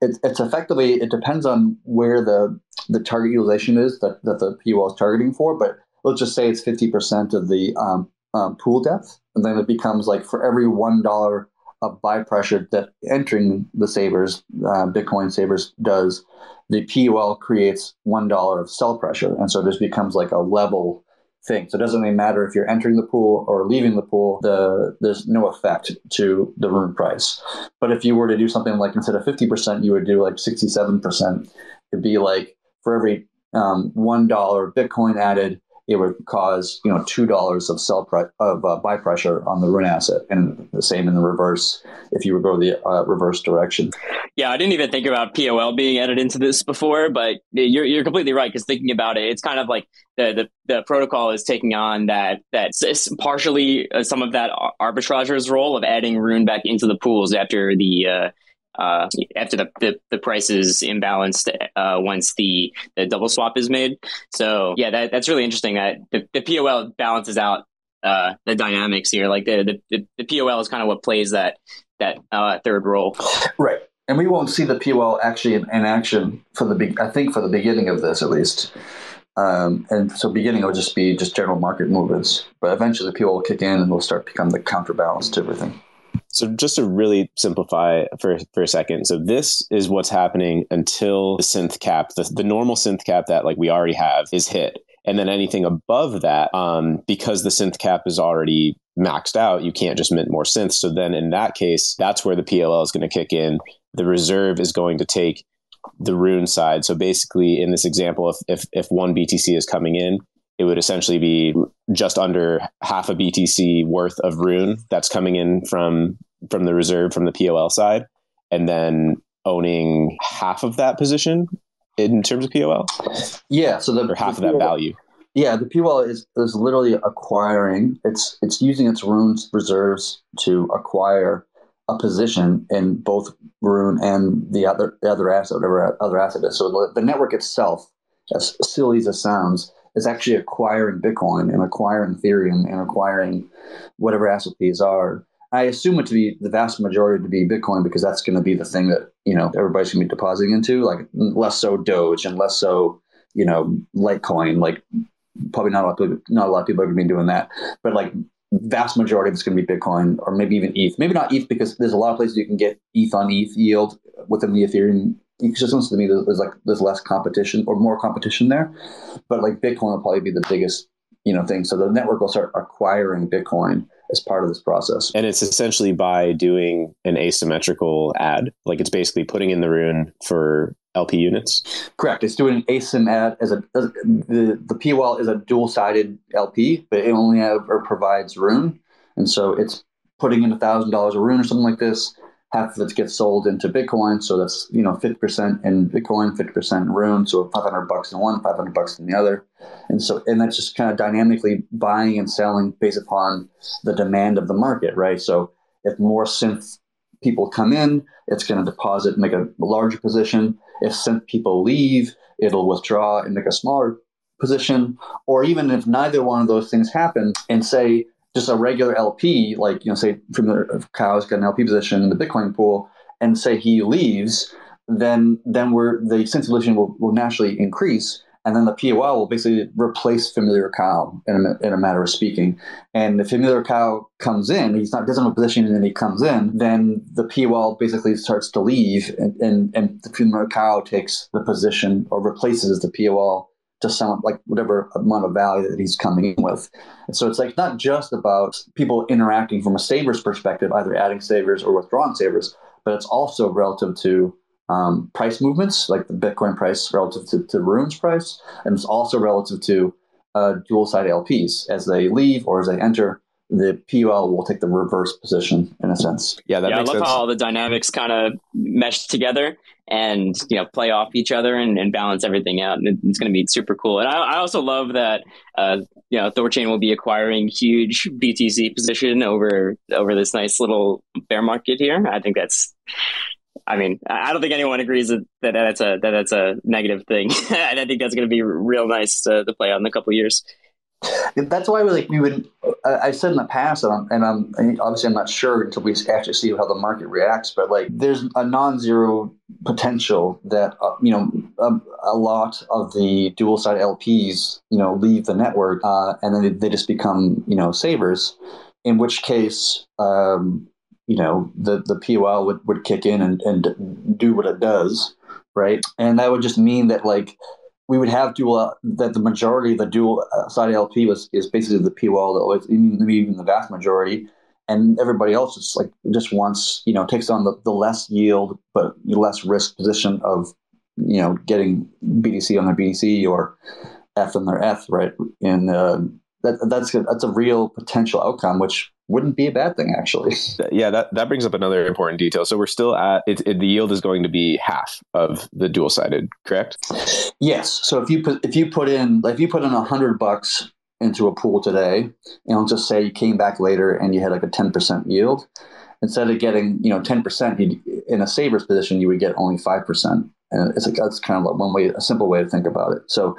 it's it's effectively it depends on where the the target utilization is that, that the POL is targeting for. But let's just say it's fifty percent of the um, um, pool depth, and then it becomes like for every one dollar of buy pressure that entering the savers, uh, Bitcoin savers does, the POL creates one dollar of sell pressure, and so this becomes like a level thing. So it doesn't really matter if you're entering the pool or leaving the pool. The there's no effect to the rune price. But if you were to do something like instead of 50%, you would do like 67%. It'd be like for every um, one dollar Bitcoin added, it would cause you know two dollars of sell pre- of uh, buy pressure on the rune asset, and the same in the reverse if you would go the uh, reverse direction. Yeah, I didn't even think about POL being added into this before, but you're you're completely right because thinking about it, it's kind of like the the, the protocol is taking on that that partially uh, some of that arbitrager's role of adding rune back into the pools after the uh, after the, the, the price is imbalanced uh, once the, the double swap is made. So yeah, that, that's really interesting that the, the POL balances out uh, the dynamics here. Like the, the, the POL is kind of what plays that that uh, third role. [LAUGHS] Right. And we won't see the POL actually in, in action for the be- I think for the beginning of this at least. Um, and so beginning will just be just general market movements, but eventually the POL will kick in and will start become the counterbalance to everything. So just to really simplify for, for a second. So this is what's happening until the synth cap, the, the normal synth cap that like we already have is hit. And then anything above that, um, because the synth cap is already maxed out, you can't just mint more synths. So then in that case, that's where the POL is going to kick in the reserve is going to take the rune side. So basically, in this example, if, if, if one BTC is coming in, it would essentially be just under half a BTC worth of rune that's coming in from from the reserve from the POL side, and then owning half of that position in terms of POL. Yeah, so the or half the of that POL value. Yeah, the POL is is literally acquiring. It's it's using its runes reserves to acquire a position in both rune and the other the other asset, whatever other asset is. So the, the network itself, as silly as it sounds, is actually acquiring Bitcoin and acquiring Ethereum and acquiring whatever these are. I assume it to be the vast majority to be Bitcoin because that's going to be the thing that you know everybody's going to be depositing into. Like less so Doge and less so you know Litecoin. Like probably not a lot of people, not a lot of people are going to be doing that, but like vast majority of it's going to be Bitcoin or maybe even ETH. Maybe not ETH because there's a lot of places you can get ETH on ETH yield within the Ethereum ecosystem. So to me, there's, there's like there's less competition or more competition there, but like Bitcoin will probably be the biggest you know thing. So the network will start acquiring Bitcoin as part of this process. And it's essentially by doing an asymmetrical add. Like it's basically putting in the rune for LP units. Correct. It's doing an asym add as a as, the the POL is a dual sided LP, but it only ever provides rune, and so it's putting in a thousand dollars a rune or something like this. Half of it gets sold into Bitcoin, so that's you know fifty percent in Bitcoin, fifty percent in rune, so five hundred bucks in one, five hundred bucks in the other, and so and that's just kind of dynamically buying and selling based upon the demand of the market, right? So if more synth people come in, it's going to deposit, make a larger position. If synth people leave, it'll withdraw and make a smaller position. Or even if neither one of those things happen, and say just a regular LP, like you know, say from the cow's got an LP position in the Bitcoin pool, and say he leaves, then then we're the solution will, will naturally increase. And then the POL will basically replace familiar cow in a, in a matter of speaking. And if familiar cow comes in, he's not doesn't have a position, and then he comes in, then the POL basically starts to leave, and, and, and the familiar cow takes the position or replaces the POL to some like whatever amount of value that he's coming in with. And so it's like not just about people interacting from a savers perspective, either adding savers or withdrawing savers, but it's also relative to um, price movements, like the Bitcoin price relative to, to Rune's price, and it's also relative to uh, dual side LPs as they leave or as they enter. The POL will take the reverse position in a sense. Yeah, that yeah, I love sense. how all the dynamics kind of mesh together and you know play off each other and, and balance everything out. And it's going to be super cool. And I, I also love that uh, you know Thorchain will be acquiring huge BTC position over over this nice little bear market here. I think that's. I mean, I I don't think anyone agrees that, that that's a that that's a negative thing. [LAUGHS] and I think that's going to be real nice to, to play out in a couple of years. That's why we like we would. I said in the past, and I'm, and I'm obviously I'm not sure until we actually see how the market reacts. But like, there's a non-zero potential that uh, you know a, a lot of the dual side LPs you know leave the network, uh, and then they, they just become you know savers. In which case, um, you know the the POL would, would kick in and, and do what it does, right? And that would just mean that like we would have dual that the majority of the dual uh, side LP was is basically the POL that was even, maybe even the vast majority, and everybody else just like just wants you know takes on the, the less yield but less risk position of you know getting BTC on their BTC or F on their F right? And uh, that that's that's a real potential outcome which wouldn't be a bad thing actually. [LAUGHS] yeah, that, that brings up another important detail. So we're still at it, it, the yield is going to be half of the dual sided, correct? Yes. So if you put if you put in if you put in a hundred bucks into a pool today, and let's just say you came back later and you had like a ten percent yield, instead of getting you know ten percent in a savers position, you would get only five percent. And it's like that's kind of like one way, a simple way to think about it. So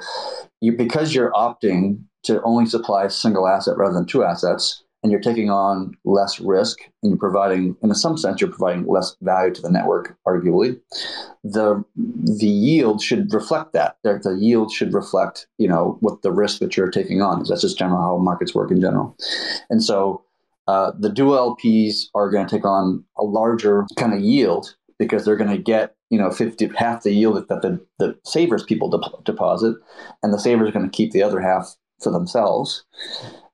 you because you're opting to only supply a single asset rather than two assets, and you're taking on less risk and you're providing in some sense you're providing less value to the network arguably the the yield should reflect that. The, yield should reflect you know what the risk that you're taking on is that's just general how markets work in general. And so uh, the dual lps are going to take on a larger kind of yield because they're going to get you know 50 half the yield that the, the savers people de- deposit and the savers are going to keep the other half for themselves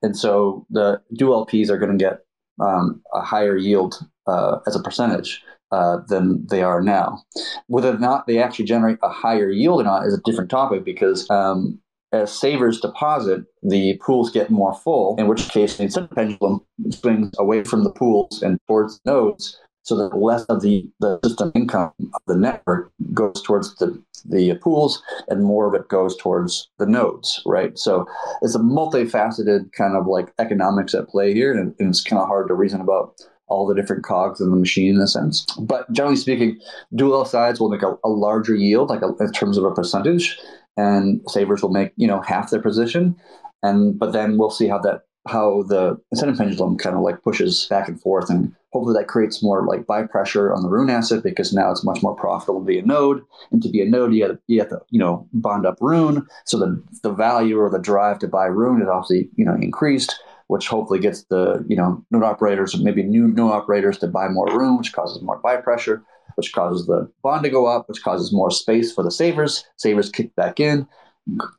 and so the dual LPs are going to get um, a higher yield uh, as a percentage. uh, than they are now. Whether or not they actually generate a higher yield or not is a different topic because um, as savers deposit, the pools get more full, in which case the incentive pendulum swings away from the pools and towards nodes so that less of the, the system income of the network goes towards the, the pools and more of it goes towards the nodes, right? So it's a multifaceted kind of like economics at play here, and, and it's kind of hard to reason about all the different cogs in the machine in a sense. But generally speaking, dual sides will make a, a larger yield, like a, in terms of a percentage, and savers will make you know half their position. And but then we'll see how that how the incentive pendulum kind of like pushes back and forth and hopefully that creates more like buy pressure on the rune asset because now it's much more profitable to be a node. And to be a node you have to, you, have to, you know bond up rune. So the, the value or the drive to buy rune is obviously you know increased which hopefully gets the you know node operators or maybe new node operators to buy more rune which causes more buy pressure which causes the bond to go up which causes more space for the savers. Savers kick back in.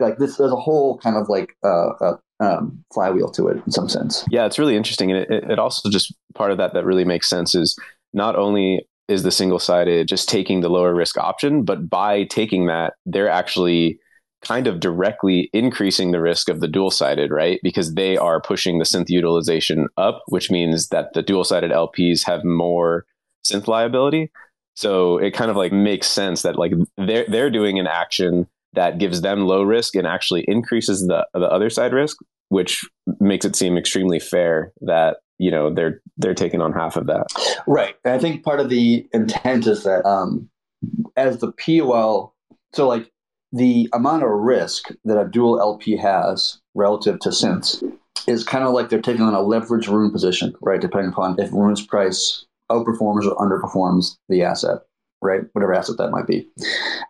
Like this there's a whole kind of like uh, uh, um, flywheel to it in some sense. Yeah, it's really interesting, and it, it also just part of that that really makes sense is not only is the single sided just taking the lower risk option, but by taking that, they're actually kind of directly increasing the risk of the dual sided, right? Because they are pushing the synth utilization up, which means that the dual sided LPs have more synth liability. So it kind of like makes sense that like they're they're doing an action that gives them low risk and actually increases the the other side risk, which makes it seem extremely fair that you know they're they're taking on half of that. Right. And I think part of the intent is that um, as the POL, so like the amount of risk that a dual LP has relative to synths is kind of like they're taking on a leverage rune position, right? Depending upon if rune's price outperforms or underperforms the asset right? Whatever asset that might be.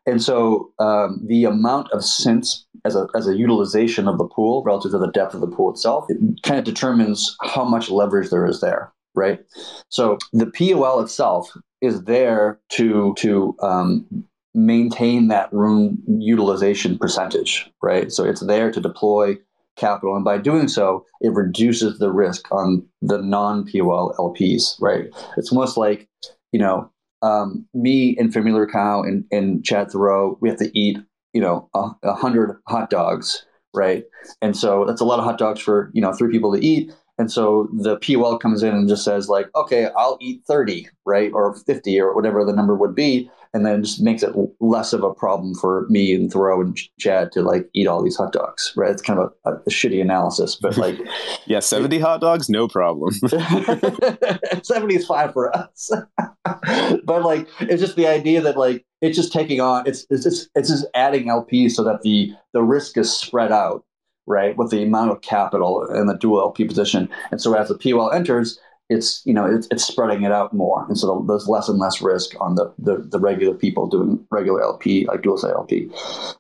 And so um, the amount of synths as a, as a utilization of the pool relative to the depth of the pool itself, it kind of determines how much leverage there is there, right? So the POL itself is there to to um, maintain that room utilization percentage, right? So it's there to deploy capital, and by doing so, it reduces the risk on the non-POL LPs, right? It's almost like you know um, me and Familiar Cow and, and Chad Thoreau, we have to eat, you know, a, a hundred hot dogs, right? And so that's a lot of hot dogs for, you know, three people to eat. And so the POL comes in and just says like, okay, I'll eat 30, right? Or 50 or whatever the number would be and then just makes it less of a problem for me and Thoreau and Chad to like eat all these hot dogs, right? It's kind of a, a shitty analysis, but [LAUGHS] like, yeah, seventy hot dogs, no problem. [LAUGHS] seventy is fine for us, [LAUGHS] but like, it's just the idea that like it's just taking on it's it's just it's just adding LP so that the the risk is spread out, right, with the amount of capital in the dual LP position, and so as the POL enters, it's you know it's, it's spreading it out more, and so there's less and less risk on the the, the regular people doing regular LP like dual side LP.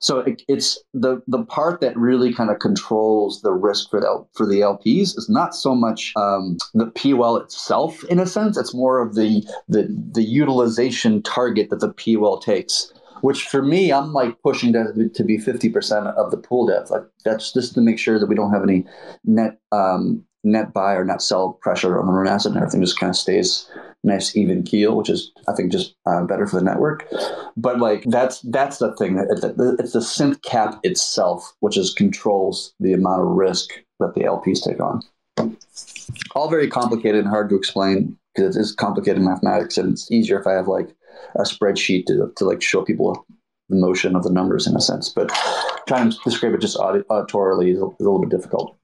So it, it's the the part that really kind of controls the risk for the for the LPs is not so much um, the POL itself in a sense. It's more of the the the utilization target that the POL takes which for me, I'm like pushing that to be 50% of the pool depth. Like that's just to make sure that we don't have any net um, net buy or net sell pressure on the rune asset, and everything just kind of stays nice even keel, which is I think just uh, better for the network. But like that's that's the thing. It's the synth cap itself, which is controls the amount of risk that the LPs take on. All very complicated and hard to explain because it is complicated mathematics, and it's easier if I have like a spreadsheet to, to like show people the motion of the numbers in a sense. But trying to describe it just auditorily is a, is a little bit difficult.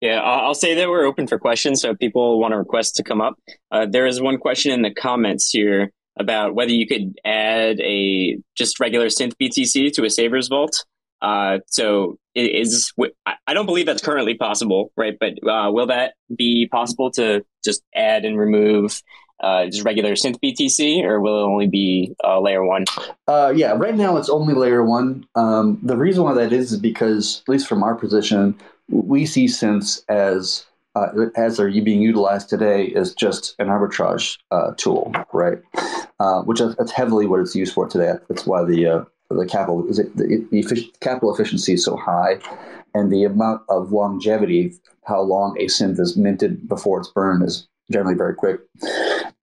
Yeah, I'll say that we're open for questions. So if people want to request to come up, uh, there is one question in the comments here about whether you could add a just regular synth BTC to a Savers Vault. Uh, so is I don't believe that's currently possible, right? But uh, will that be possible to just add and remove uh, just regular synth BTC, or will it only be uh, layer one? Uh, yeah, right now it's only layer one. Um, the reason why that is is because, at least from our position, we see synths as uh, as they're being utilized today as just an arbitrage uh, tool, right? Uh, which is, that's heavily what it's used for today. That's why the uh, the capital is it, the, the capital efficiency is so high, and the amount of longevity, how long a synth is minted before it's burned, is generally very quick.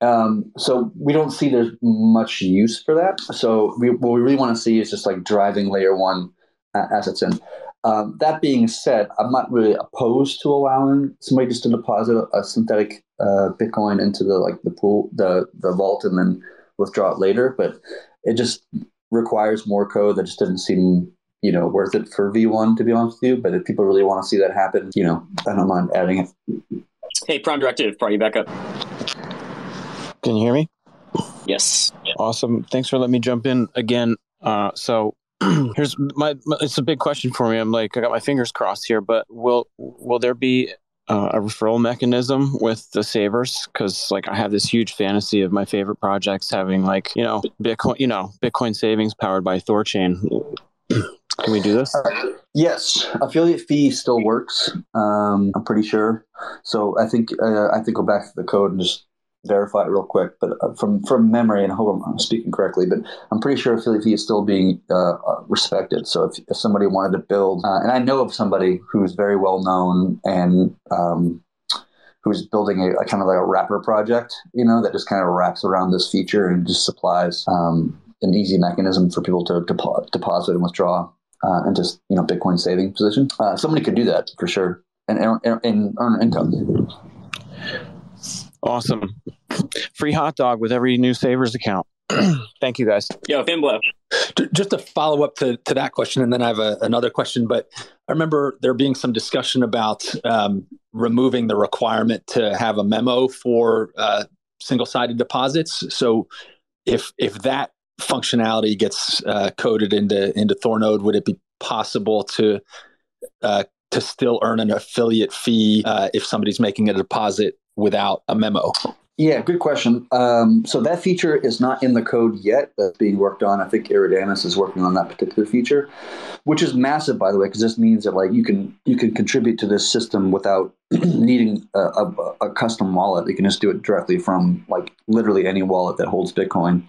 Um, so we don't see there's much use for that. So we, what we really want to see is just like driving layer one assets in. Um, that being said, I'm not really opposed to allowing somebody just to deposit a, a synthetic uh, Bitcoin into the like the pool, the the vault, and then withdraw it later. But it just requires more code that just doesn't seem you know worth it for V1 to be honest with you. But if people really want to see that happen, you know, I don't mind adding it. Hey, Prime Directive, party back up. Can you hear me? Yes. Awesome. Thanks for letting me jump in again. Uh, so [CLEARS THROAT] here's my, my, it's a big question for me. I'm like i got my fingers crossed here but will will there be uh, a referral mechanism with the savers? Because like i have this huge fantasy of my favorite projects having like you know bitcoin you know bitcoin savings powered by thorchain. [CLEARS THROAT] Can we do this? Uh, yes. Affiliate fee still works um, i'm pretty sure. So i think uh, i think go back to the code and just verify it real quick, but uh, from from memory, and I hope I'm speaking correctly, but I'm pretty sure fee is still being uh, uh, respected. So if, if somebody wanted to build, uh, and I know of somebody who's very well known and um, who's building a, a, kind of like a wrapper project, you know, that just kind of wraps around this feature and just supplies um, an easy mechanism for people to, deposit and withdraw uh, into you know Bitcoin saving position. Uh, somebody could do that for sure and, and, and earn income. Awesome. Free hot dog with every new Savers account. [CLEARS THROAT] Thank you guys. Yo, Finblow. Just to follow up to, to that question, and then I have a, another question. But I remember there being some discussion about um, removing the requirement to have a memo for uh, single sided deposits. So if if that functionality gets uh, coded into into Thornode, would it be possible to uh, to still earn an affiliate fee uh, if somebody's making a deposit without a memo? Yeah, good question. Um, so that feature is not in the code yet. That's being worked on. I think Eridanus is working on that particular feature, which is massive, by the way, because this means that like you can you can contribute to this system without [CLEARS THROAT] needing a, a, a, custom wallet. You can just do it directly from like literally any wallet that holds Bitcoin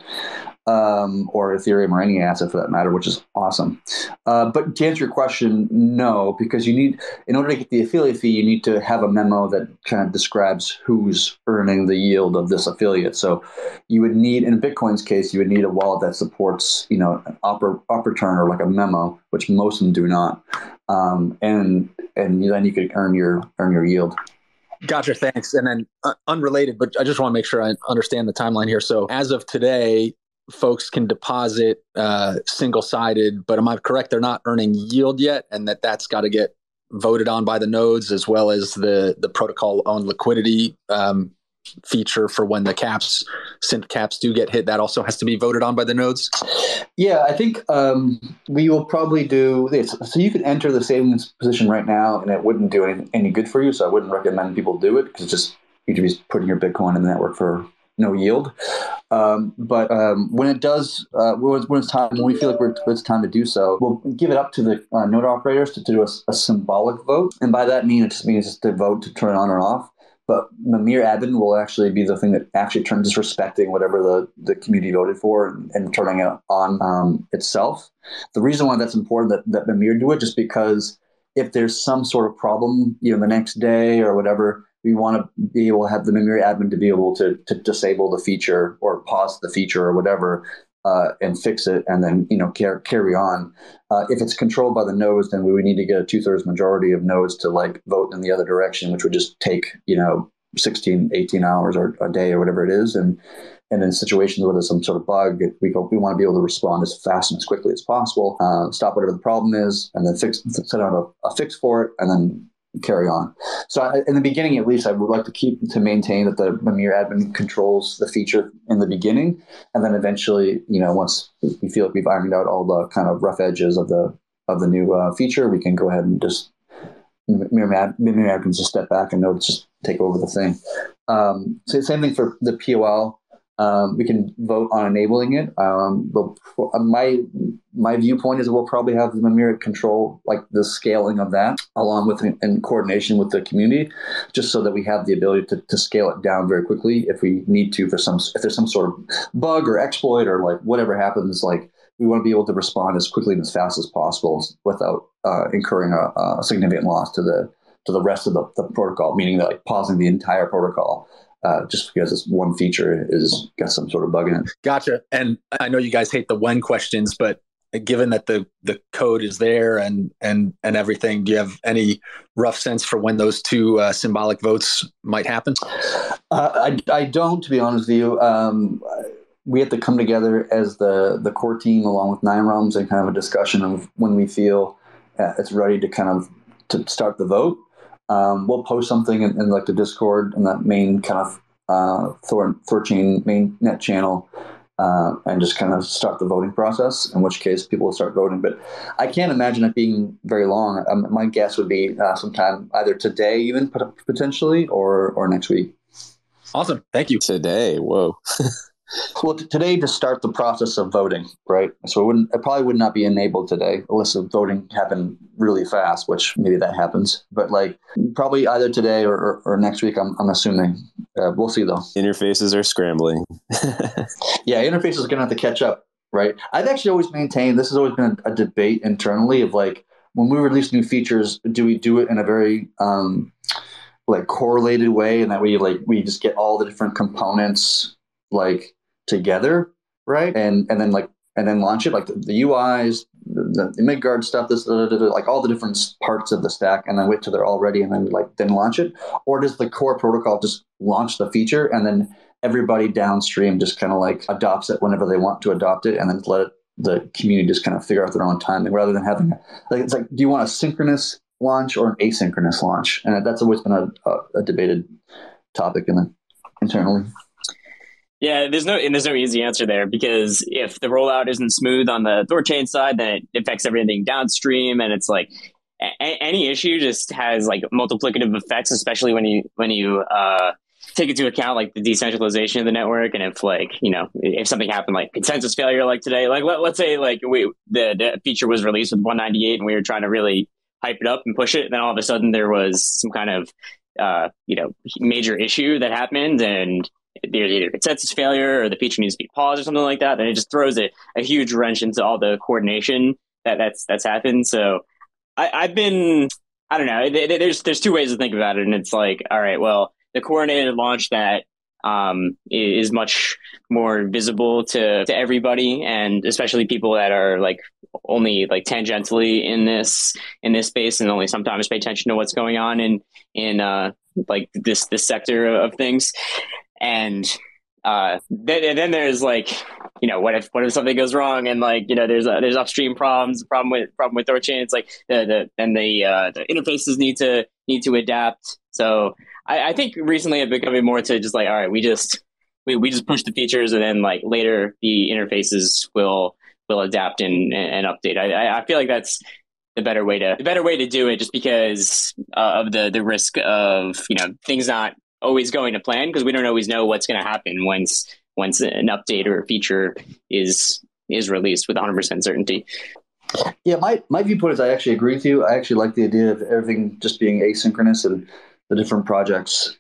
um, or Ethereum or any asset for that matter, which is awesome. Uh, but to answer your question, no, because you need, in order to get the affiliate fee, you need to have a memo that kind of describes who's earning the yield of this affiliate. So you would need, in Bitcoin's case, you would need a wallet that supports, you know, an op, op return or like a memo, which most of them do not. Um, and and then you could earn your earn your yield. Gotcha. Thanks. And then uh, unrelated, but I just want to make sure I understand the timeline here. So as of today, folks can deposit uh, single sided, but am I correct? They're not earning yield yet, and that that's got to get voted on by the nodes as well as the the protocol owned liquidity um, feature for when the caps synth caps do get hit that also has to be voted on by the nodes yeah i think um, we will probably do this so you can enter the savings position right now and it wouldn't do any, any good for you so i wouldn't recommend people do it because just you'd be putting your bitcoin in the network for no yield. Um, but um, when it does, uh, when it's time, when we feel like it's time to do so, we'll give it up to the uh, node operators to, to do a, a, symbolic vote. And by that mean, it just means to vote to turn it on or off. But Mimir admin will actually be the thing that actually turns disrespecting whatever the, the community voted for and, and turning it on um, itself. The reason why that's important that, that Mimir do it just because if there's some sort of problem, you know, the next day or whatever, we want to be able to have the Mimir admin to be able to, to disable the feature or pause the feature or whatever uh, and fix it and then you know car- carry on. Uh, if it's controlled by the nodes, then we would need to get a two thirds majority of nodes to like vote in the other direction, which would just take you know 16, 18 hours or a day or whatever it is. And and in situations where there's some sort of bug, we go, we want to be able to respond as fast and as quickly as possible, uh, stop whatever the problem is, and then fix set out a, a fix for it, and then carry on. So I, in the beginning, at least, I would like to keep to maintain that the Mimir admin controls the feature in the beginning, and then eventually, you know, once we feel like we've ironed out all the kind of rough edges of the of the new uh, feature, we can go ahead and just Mimir, Mimir admin just step back and just take over the thing. Um, so same thing for the POL. Um, we can vote on enabling it. Um, but uh, my my viewpoint is we'll probably have the Mimir control like the scaling of that, along with in coordination with the community, just so that we have the ability to, to scale it down very quickly if we need to for some if there's some sort of bug or exploit or like whatever happens. Like we want to be able to respond as quickly and as fast as possible without uh, incurring a, a significant loss to the to the rest of the, the protocol, meaning that like pausing the entire protocol uh, just because this one feature is got some sort of bug in it. Gotcha. And I know you guys hate the when questions, but given that the the code is there and and and everything, do you have any rough sense for when those two uh, symbolic votes might happen? Uh, I I don't, to be honest with you. Um, we have to come together as the the core team along with Nine Realms and kind of a discussion of when we feel uh, it's ready to kind of to start the vote. Um, we'll post something in, in, like the Discord and that main kind of uh, Thor Thorchain main net channel uh, and just kind of start the voting process. In which case, people will start voting. But I can't imagine it being very long. Um, my guess would be uh, sometime either today, even potentially, or or next week. Awesome, thank you. Today, whoa. [LAUGHS] Well, t- today to start the process of voting, right? So it wouldn't, it probably would not be enabled today unless the voting happened really fast, which maybe that happens. But like probably either today or, or, or next week, I'm, I'm assuming. Uh, we'll see though. Interfaces are scrambling. [LAUGHS] yeah, interfaces are going to have to catch up, right? I've actually always maintained this has always been a, a debate internally of like when we release new features, do we do it in a very um, like correlated way, and that we like we just get all the different components like together, right? And and then like and then launch it like the, the UIs, the, the Midgard stuff, this like all the different parts of the stack, and then wait till they're all ready and then like then launch it, or does the core protocol just launch the feature and then everybody downstream just kind of like adopts it whenever they want to adopt it, and then let it, the community just kind of figure out their own timing rather than having like it's like do you want a synchronous launch or an asynchronous launch? And that's always been a, a, a debated topic in the, internally. Yeah, there's no and there's no easy answer there because if the rollout isn't smooth on the Thorchain side, then it affects everything downstream, and it's like a- any issue just has like multiplicative effects, especially when you when you uh, take into account like the decentralization of the network, and if like you know if something happened like consensus failure like today, like let, let's say like we the, the feature was released with 198, and we were trying to really hype it up and push it, then all of a sudden there was some kind of uh, you know major issue that happened and either consensus failure or the feature needs to be paused or something like that, then it just throws a, a huge wrench into all the coordination that that's that's happened. So I, I've been I don't know. There's there's two ways to think about it, and it's like, all right, well, the coordinated launch that um, is much more visible to to everybody, and especially people that are like only like tangentially in this in this space, and only sometimes pay attention to what's going on in in uh, like this this sector of things and uh, then, then there's like, you know, what if what if something goes wrong and like, you know, there's a, there's upstream problems, problem with problem with Thorchain. It's like the the and the uh, the interfaces need to need to adapt. So I, I think recently it's becoming more to just like, all right, we just we, we just push the features and then like later the interfaces will will adapt and and update. I I feel like that's the better way to the better way to do it, just because uh, of the the risk of you know things not always going to plan because we don't always know what's going to happen once once an update or a feature is is released with 100% certainty. Yeah, my, my viewpoint is I actually agree with you. I actually like the idea of everything just being asynchronous and the different projects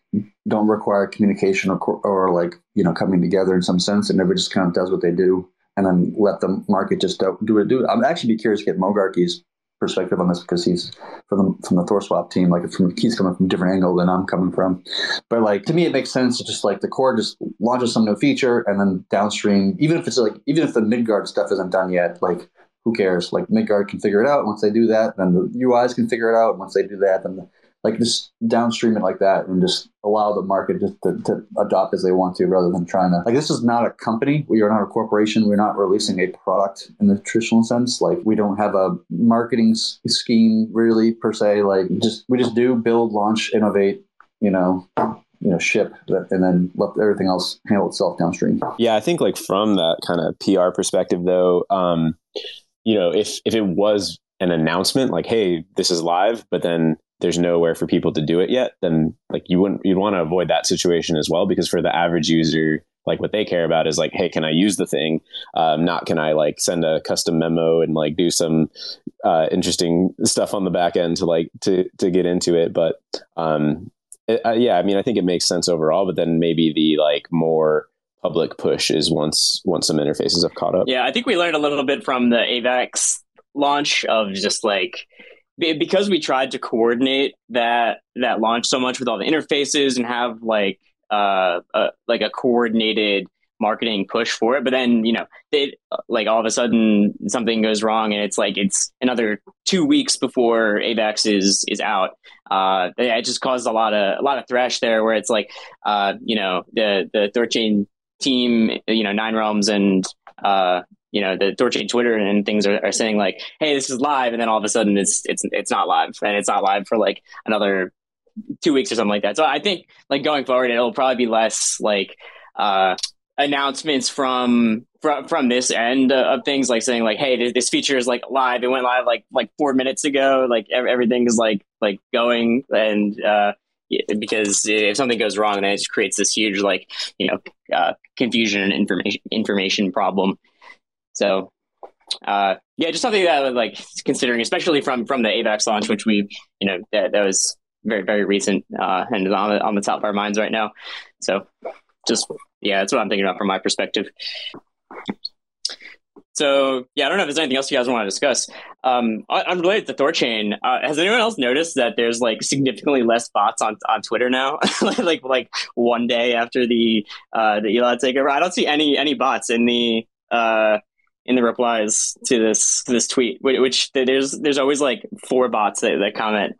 don't require communication or, or like, you know, coming together in some sense and everybody just kind of does what they do and then let the market just do, do it. Do it. I'm actually be curious to get Mogarty's perspective on this because he's from the from the THORSwap team. Like from he's coming from a different angle than I'm coming from. But like to me, it makes sense to just like the core just launches some new feature and then downstream, even if it's like even if the Midgard stuff isn't done yet, like who cares? Like Midgard can figure it out. Once they do that, then the UIs can figure it out. Once they do that, then the like just downstream it like that and just allow the market just to, to, adopt as they want to rather than trying to like this is not a company. We are not a corporation. We're not releasing a product in the traditional sense. Like we don't have a marketing scheme really per se. Like just we just do build launch innovate you know you know ship and then let everything else handle itself downstream. Yeah i think like from that kind of pr perspective though um you know if if it was an announcement like hey this is live but then there's nowhere for people to do it yet, then like you wouldn't you'd want to avoid that situation as well because for the average user, like what they care about is like, hey, can I use the thing? Um, not can I like send a custom memo and like do some uh, interesting stuff on the back end to like to to get into it. But um, it, uh, yeah, I mean, I think it makes sense overall. But then maybe the like more public push is once once some interfaces have caught up. Yeah, I think we learned a little bit from the AVAX launch of just like because we tried to coordinate that that launch so much with all the interfaces and have like uh, uh, like a coordinated marketing push for it. But then, you know, they like all of a sudden something goes wrong and it's like it's another two weeks before AVAX is is out. Uh, it just caused a lot of a lot of thrash there where it's like, uh, you know, the the Thorchain team, you know, Nine Realms and uh, you know, the Thorchain Twitter and things are, are saying like, hey, this is live, and then all of a sudden it's it's it's not live, and it's not live for like another two weeks or something like that. So I think like going forward, it'll probably be less like uh, announcements from from from this end of things, like saying like, "Hey, this feature is like live. It went live like like four minutes ago. Like everything is like like going." And uh, because if something goes wrong, then it just creates this huge like you know uh, confusion and information information problem. So. Uh, yeah, just something that i like considering, especially from from the AVAX launch, which we, you know, that, that was very very recent uh, and on the, on the top of our minds right now. So just yeah, that's what I'm thinking about from my perspective. So yeah, I don't know if there's anything else you guys want to discuss. Um, unrelated to Thorchain, uh, has anyone else noticed that there's like significantly less bots on, on Twitter now? [LAUGHS] like like one day after the uh, the Elon takeover, I don't see any any bots in the uh, in the replies to this to this tweet. Which there's there's always like four bots that, that comment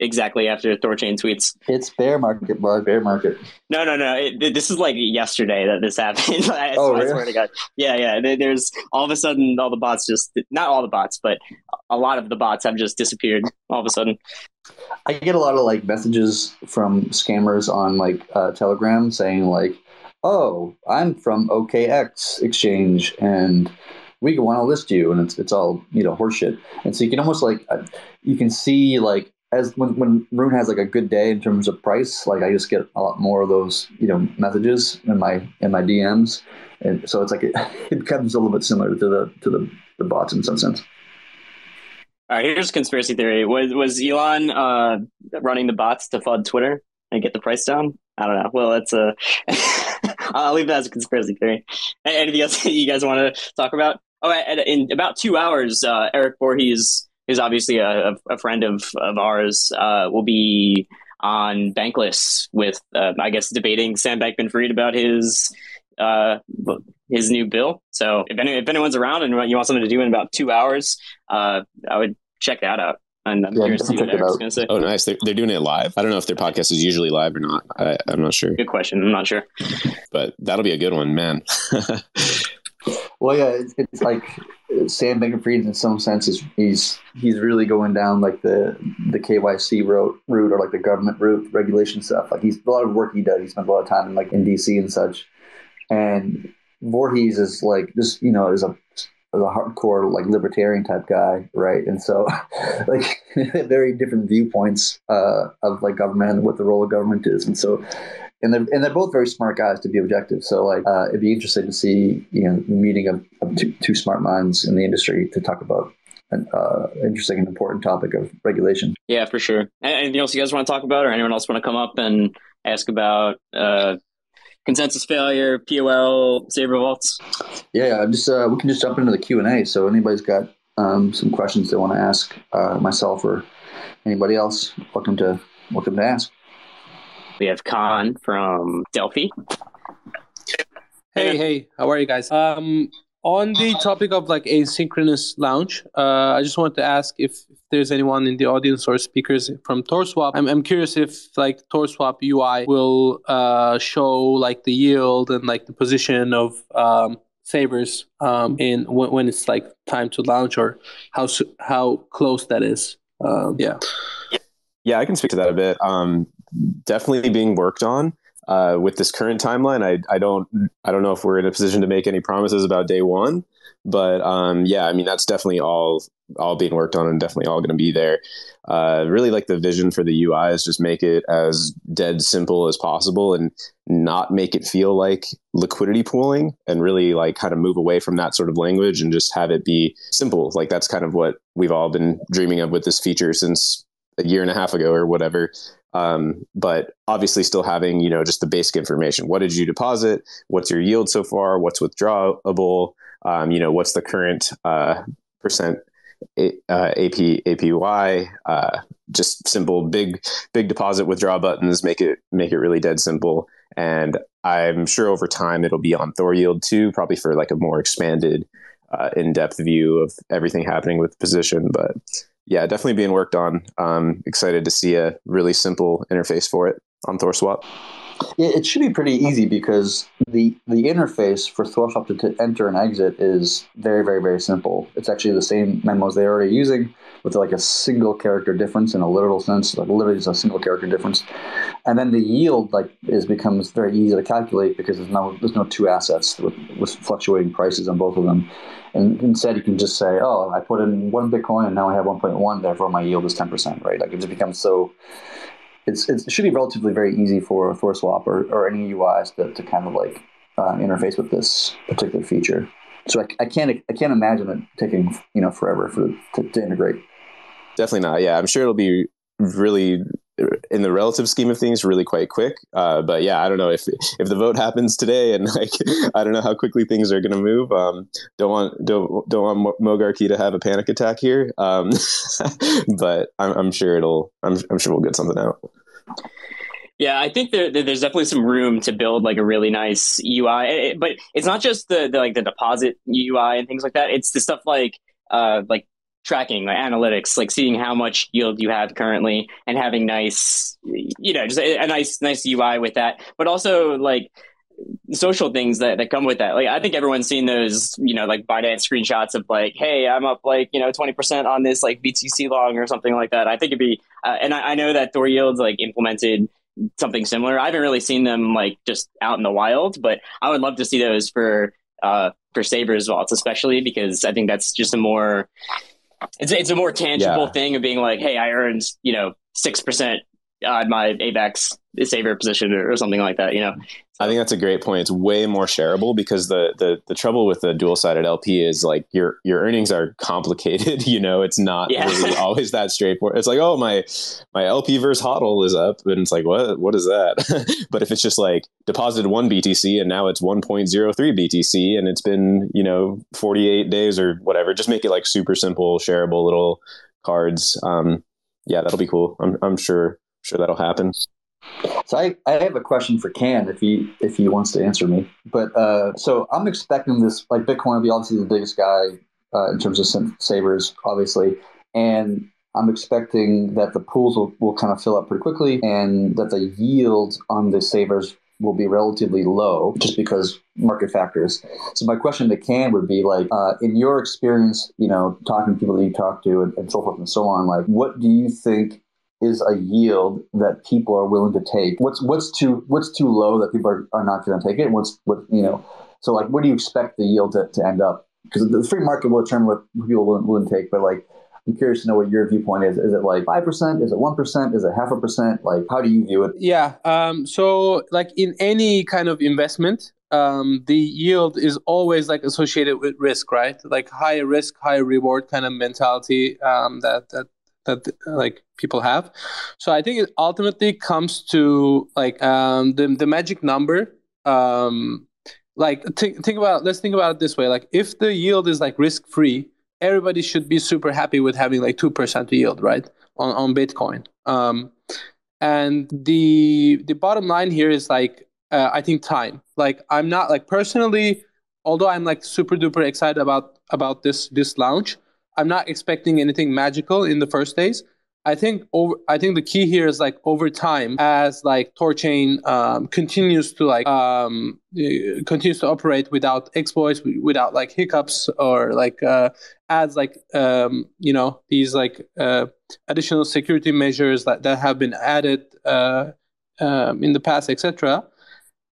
exactly after Thorchain tweets. It's bear market, bro. Bear market. No, no, no. It, this is like yesterday that this happened. [LAUGHS] I, oh, I really? swear to God. Yeah, yeah. There's all of a sudden all the bots just not all the bots, but a lot of the bots have just disappeared all of a sudden. I get a lot of like messages from scammers on like uh, Telegram saying like, "Oh, I'm from OKX exchange and." we want to list you and it's it's all you know horseshit and so you can almost like you can see like as when when Rune has like a good day in terms of price, like I just get a lot more of those you know messages in my in my DMs, and so it's like it, [LAUGHS] it becomes a little bit similar to the to the the bots in some sense. All right, here's conspiracy theory. Was was Elon uh, running the bots to flood Twitter and get the price down? I don't know. Well, it's a. [LAUGHS] I'll leave that as a conspiracy theory. Anything else [LAUGHS] you guys want to talk about? Oh, in about two hours, uh, Eric Voorhees who's obviously a, a friend of, of ours, uh, will be on Bankless with, uh, I guess, debating Sam Bankman Fried about his uh, his new bill. So if, any, if anyone's around and you want something to do in about two hours, uh, I would check that out. And I'm yeah, curious to see what Eric's going to say. Oh, nice. They're, they're doing it live. I don't know if their podcast is usually live or not. I, I'm not sure. Good question. I'm not sure. But that'll be a good one, man. [LAUGHS] well, yeah, it's, it's like Sam Bankman-Fried, in some sense, is he's he's really going down like the the KYC route, route or like the government route, regulation stuff. Like he's a lot of work he does. He spent a lot of time in like in DC and such. And Voorhees is like just you know is a is a hardcore like libertarian type guy, right? And so [LAUGHS] like [LAUGHS] very different viewpoints uh, of like government and what the role of government is. And so and they're and they're both very smart guys to be objective. So like uh, it'd be interesting to see you know the meeting of, of two, two smart minds in the industry to talk about an uh, interesting and important topic of regulation. Yeah, for sure. Anything else you guys want to talk about, or anyone else want to come up and ask about uh, consensus failure, POL, Savers vaults? Yeah, yeah. Just uh, we can just jump into the Q and A. So anybody's got um, some questions they want to ask uh, myself or anybody else, welcome to welcome to ask. We have Can from Delphi. Hey, hey, how are you guys? Um, on the topic of like asynchronous launch, uh, I just wanted to ask if, if, there's anyone in the audience or speakers from THORSwap. I'm, I'm curious if like THORSwap UI will uh, show like the yield and like the position of um, savers um, in when, when, it's like time to launch or how how close that is. Um, yeah. Yeah, I can speak to that a bit. Um, definitely being worked on. Uh, with this current timeline, I, I don't I don't know if we're in a position to make any promises about day one, but um, yeah, I mean that's definitely all all being worked on and definitely all going to be there. Uh, really, like the vision for the UI is just make it as dead simple as possible and not make it feel like liquidity pooling, and really like kind of move away from that sort of language and just have it be simple. Like that's kind of what we've all been dreaming of with this feature since a year and a half ago or whatever. Um, but obviously still having, you know, just the basic information. What did you deposit? What's your yield so far? What's withdrawable? Um, you know, what's the current uh, percent uh, AP APY? Uh, just simple, big, big deposit withdraw buttons. Make it make it really dead simple. and I'm sure over time it'll be on Thor Yield too, probably for like a more expanded, uh, in-depth view of everything happening with position. But yeah, definitely being worked on. Um, excited to see a really simple interface for it on ThorSwap. It should be pretty easy because the the interface for ThorSwap to, to enter and exit is very, very, very simple. It's actually the same memos they're already using with like a single character difference in a literal sense, like literally just a single character difference. And then the yield like is becomes very easy to calculate because there's no there's no two assets with, with fluctuating prices on both of them. And instead, you can just say, "Oh, I put in one Bitcoin and now I have 1.1, therefore my yield is 10%." Right? Like it just becomes so. It's, it should be relatively very easy for for a ThorSwap or, or any UIs to, to kind of like uh, interface with this particular feature. So I, I can't I can't imagine it taking you know forever for to, to integrate. Definitely not. Yeah, I'm sure it'll be really in the relative scheme of things, really quite quick. Uh, but yeah, I don't know if if the vote happens today, and like [LAUGHS] I don't know how quickly things are going to move. Um, don't want don't don't want Mogarkey to have a panic attack here. Um, [LAUGHS] but I'm, I'm, sure it'll. I'm, I'm sure we'll get something out. Yeah, I think there, there's definitely some room to build like a really nice UI, but it's not just the, the like the deposit UI and things like that. It's the stuff like uh like tracking, like analytics, like seeing how much yield you have currently and having nice, you know, just a, a nice nice UI with that. But also like social things that, that come with that. Like I think everyone's seen those, you know, like Binance screenshots of like, hey, I'm up like, you know, 20% on this like BTC long or something like that. I think it'd be, uh, and I, I, know that Thor Yields like implemented something similar. I haven't really seen them like just out in the wild, but I would love to see those for uh for Savers vaults, especially because I think that's just a more it's it's a more tangible yeah. thing of being like, hey, I earned you know six percent on my AVAX saver position or, or something like that. You know, I think that's a great point. It's way more shareable because the the, the trouble with the dual sided LP is like your your earnings are complicated. [LAUGHS] You know, it's not yeah. really always that straightforward. It's like, oh my my LP versus HODL is up, and it's like, what what is that? [LAUGHS] but if it's just like deposited one BTC and now it's one point zero three BTC and it's been you know forty eight days or whatever, just make it like super simple, shareable little cards. Um, yeah, that'll be cool. I'm I'm sure sure that'll happen. So I, I have a question for Can if he if he wants to answer me. But uh, so I'm expecting this like Bitcoin will be obviously the biggest guy uh, in terms of savers, obviously, and I'm expecting that the pools will, will kind of fill up pretty quickly, and that the yield on the savers will be relatively low just because market factors. So my question to Can would be like, uh, in your experience, you know, talking to people that you talk to and, and so forth and so on, like, what do you think is a yield that people are willing to take? What's what's too what's too low that people are, are not going to take it? What's what you know? So like, where do you expect the yield to, to end up? Because the free market will determine what people will, will take. But like, I'm curious to know what your viewpoint is. Is it like five percent? Is it one percent? Is it half a percent? Like, how do you view it? Yeah. Um, so like in any kind of investment, um, the yield is always like associated with risk, right? Like higher risk, higher reward kind of mentality um, that that that like people have. So I think it ultimately comes to like um, the the magic number. Um, like think think about let's think about it this way. Like if the yield is like risk free, everybody should be super happy with having like two percent yield, right, on on Bitcoin. Um, and the the bottom line here is like uh, I think time. Like I'm not like personally, although I'm like super duper excited about about this this launch. I'm not expecting anything magical in the first days. I think over. I think the key here is like over time, as like Thorchain um, continues to like um, continues to operate without exploits, without like hiccups or like uh, adds like um, you know these like uh, additional security measures that, that have been added uh, um, in the past, etc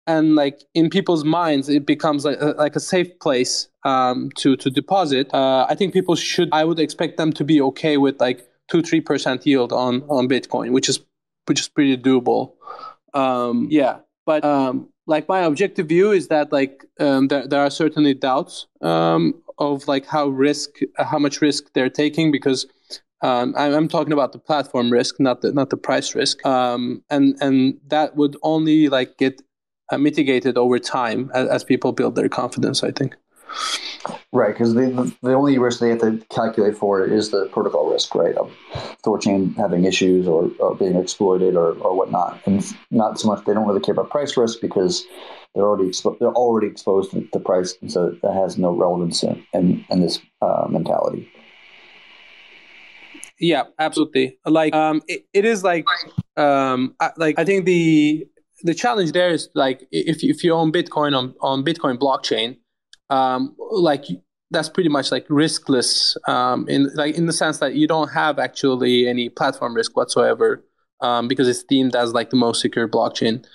and like in people's minds it becomes like a, like a safe place um, to to deposit. Uh, i think people should i would expect them to be okay with like 2 3% yield on on bitcoin which is which is pretty doable. Um, yeah but um, like my objective view is that like um, there, there are certainly doubts um, of like how risk how much risk they're taking because um, I'm, talking about the platform risk, not the not the price risk, um, and and that would only like get uh, mitigated over time as, as, people build their confidence. I think. Right, because the the only risk they have to calculate for is the protocol risk, right, of Thorchain having issues or, or being exploited or, or whatnot, and not so much they don't really care about price risk because they're already expo- they're already exposed to the price, and so that has no relevance in in, in this uh, mentality. Yeah, absolutely. Like, um, it, it is like, um, I, like I think the the challenge there is like if if you own Bitcoin on on Bitcoin blockchain, um, like that's pretty much like riskless um, in like in the sense that you don't have actually any platform risk whatsoever um, because it's deemed as like the most secure blockchain.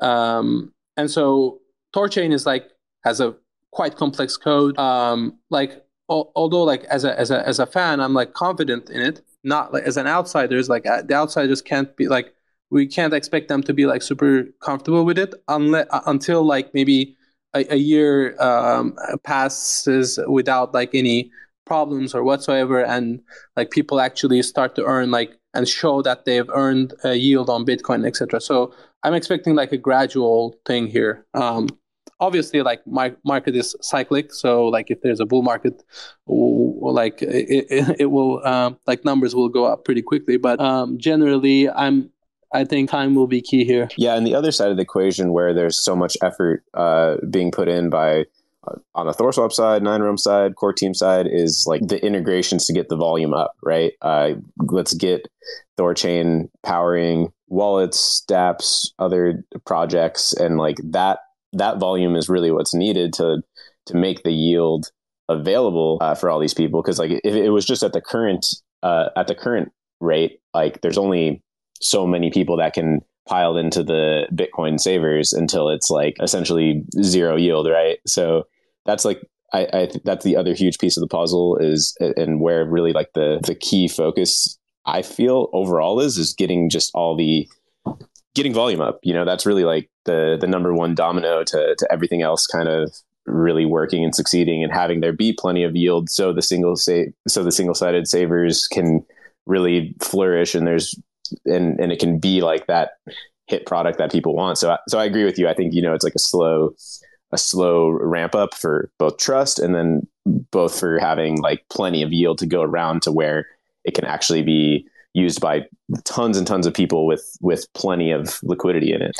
Um, and so Thorchain is like has a quite complex code. Um, like al- although like as a as a as a fan, I'm like confident in it. Not like as an outsider, is like uh, the outsiders can't be like we can't expect them to be like super comfortable with it unless uh, until like maybe a, a year um, passes without like any problems or whatsoever, and like people actually start to earn like and show that they've earned a yield on Bitcoin, etc. So I'm expecting like a gradual thing here. Um, obviously, like my market is cyclic, so like if there's a bull market, like it, it, it will um, like numbers will go up pretty quickly. But um, generally, I'm I think time will be key here. Yeah, and the other side of the equation where there's so much effort uh, being put in by uh, on the ThorSwap side, Nine Realms side, core team side is like the integrations to get the volume up, right? Uh, let's get Thorchain powering wallets, dApps, other projects, and like that that volume is really what's needed to to make the yield available uh, for all these people. Because like if it was just at the current uh, at the current rate, like there's only so many people that can pile into the Bitcoin savers until it's like essentially zero yield, right? So that's like I, I that's the other huge piece of the puzzle is and where really like the the key focus I feel overall is is getting just all the getting volume up. You know, that's really like the the number one domino to to everything else kind of really working and succeeding and having there be plenty of yield so the single say so the single sided savers can really flourish and there's and and it can be like that hit product that people want. So so I agree with you. I think you know it's like a slow a slow ramp up for both trust and then both for having like plenty of yield to go around to where it can actually be used by tons and tons of people with with plenty of liquidity in it.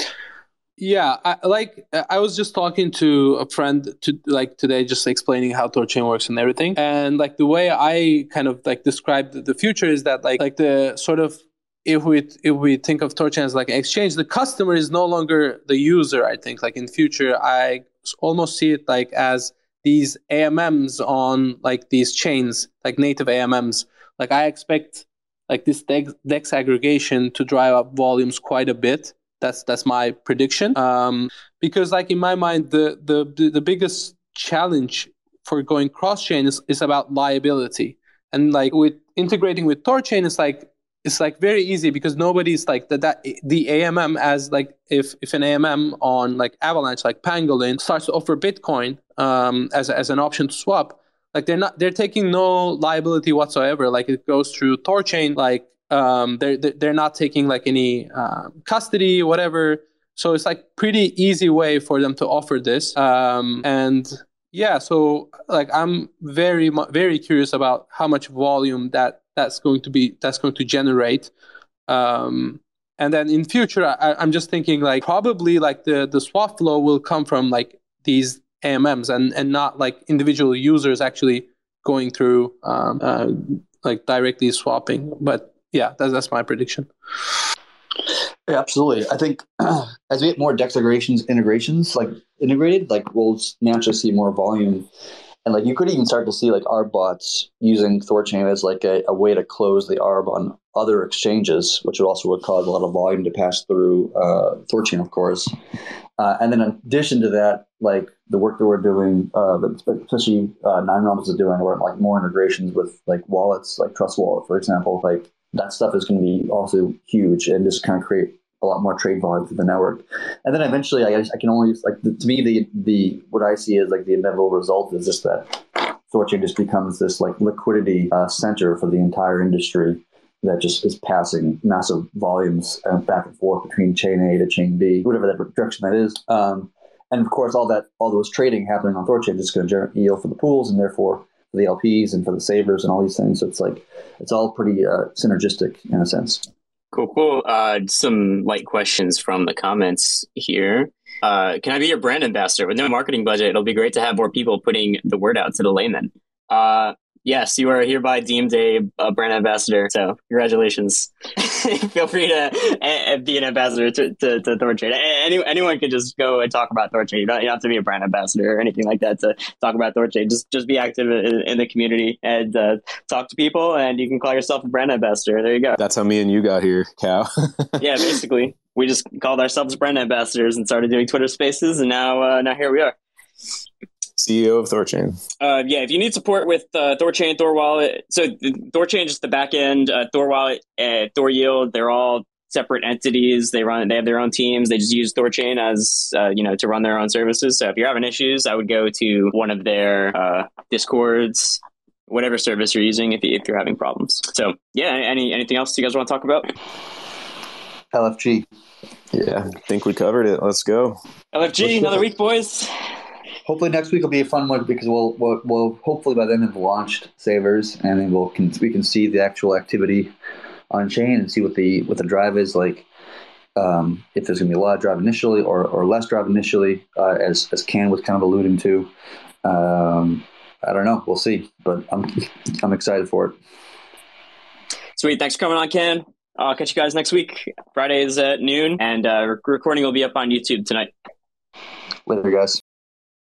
Yeah, I, like I was just talking to a friend to like today, just explaining how Thorchain works and everything. And like the way I kind of like described the future is that like like the sort of if we if we think of Thorchain as like an exchange, the customer is no longer the user. I think like in future, I almost see it like as these AMMs on like these chains, like native AMMs. Like I expect like this dex, dex aggregation to drive up volumes quite a bit. That's that's my prediction. Um, because like in my mind, the the the biggest challenge for going cross chain is, is about liability. And like with integrating with Thorchain, it's like it's like very easy because nobody's like that that the AMM as like if if an AMM on like Avalanche like Pangolin starts to offer Bitcoin um, as as an option to swap, like they're not they're taking no liability whatsoever. Like it goes through Thorchain, like um, they're they're not taking like any uh, custody whatever. So it's like pretty easy way for them to offer this. Um, and yeah, so like I'm very very curious about how much volume that that's going to be that's going to generate um, and then in future I, i'm just thinking like probably like the the swap flow will come from like these amms and and not like individual users actually going through um, uh, like directly swapping but yeah that's, that's my prediction yeah, absolutely. I think [CLEARS THROAT] as we get more DEX integrations, integrations like integrated, like we'll naturally see more volume and like you could even start to see like ARB bots using Thorchain as like a, a way to close the ARB on other exchanges, which would also would cause a lot of volume to pass through uh, Thorchain, of course. Uh, and then in addition to that, like the work that we're doing, uh, especially uh, Nine Realms is doing, where like more integrations with like wallets, like Trust Wallet, for example, like that stuff is going to be also huge and just kind of create a lot more trade volume through the network. And then eventually, I, I can only like to me the the what I see is like the inevitable result is just that Thorchain just becomes this like liquidity uh, center for the entire industry that just is passing massive volumes uh, back and forth between chain A to chain B, whatever that direction that is. Um, and of course, all that all those trading happening on Thorchain is going to generate yield for the pools, and therefore for the LPs and for the savers and all these things. So it's like it's all pretty uh, synergistic in a sense. Cool, cool. Uh, some light questions from the comments here. Uh, can I be your brand ambassador with no marketing budget? It'll be great to have more people putting the word out to the layman. Uh, yes, you are hereby deemed a, a brand ambassador. So congratulations. [LAUGHS] Feel free to uh, be an ambassador to, to, to Thorchain. Any, anyone can just go and talk about Thorchain. You don't, you don't have to be a brand ambassador or anything like that to talk about Thorchain. Just just be active in, in the community and uh, talk to people, and you can call yourself a brand ambassador. There you go. That's how me and you got here, Cal. [LAUGHS] yeah, basically, we just called ourselves brand ambassadors and started doing Twitter Spaces, and now uh, now here we are. CEO of Thorchain. Uh, yeah, if you need support with uh, Thorchain, Thor Wallet, so Thorchain is the back end. Uh, Thor Wallet, uh, Thor Yield, they're all separate entities. They run, they have their own teams. They just use Thorchain as uh, you know to run their own services. So if you're having issues, I would go to one of their uh, discords, whatever service you're using if, you, if you're having problems. So yeah, any anything else you guys want to talk about? LFG. Yeah, I think we covered it. Let's go. LFG, another week, boys hopefully next week will be a fun one because we'll, we'll, we'll hopefully by then have launched savers and then we'll can, we can see the actual activity on chain and see what the what the drive is like. Um, if there's going to be a lot of drive initially or, or less drive initially, uh, as as Can was kind of alluding to. Um, I don't know. We'll see, but I'm [LAUGHS] I'm excited for it. Sweet. Thanks for coming on, Can. I'll catch you guys next week. Friday is at noon, and uh, recording will be up on YouTube tonight. Later, guys.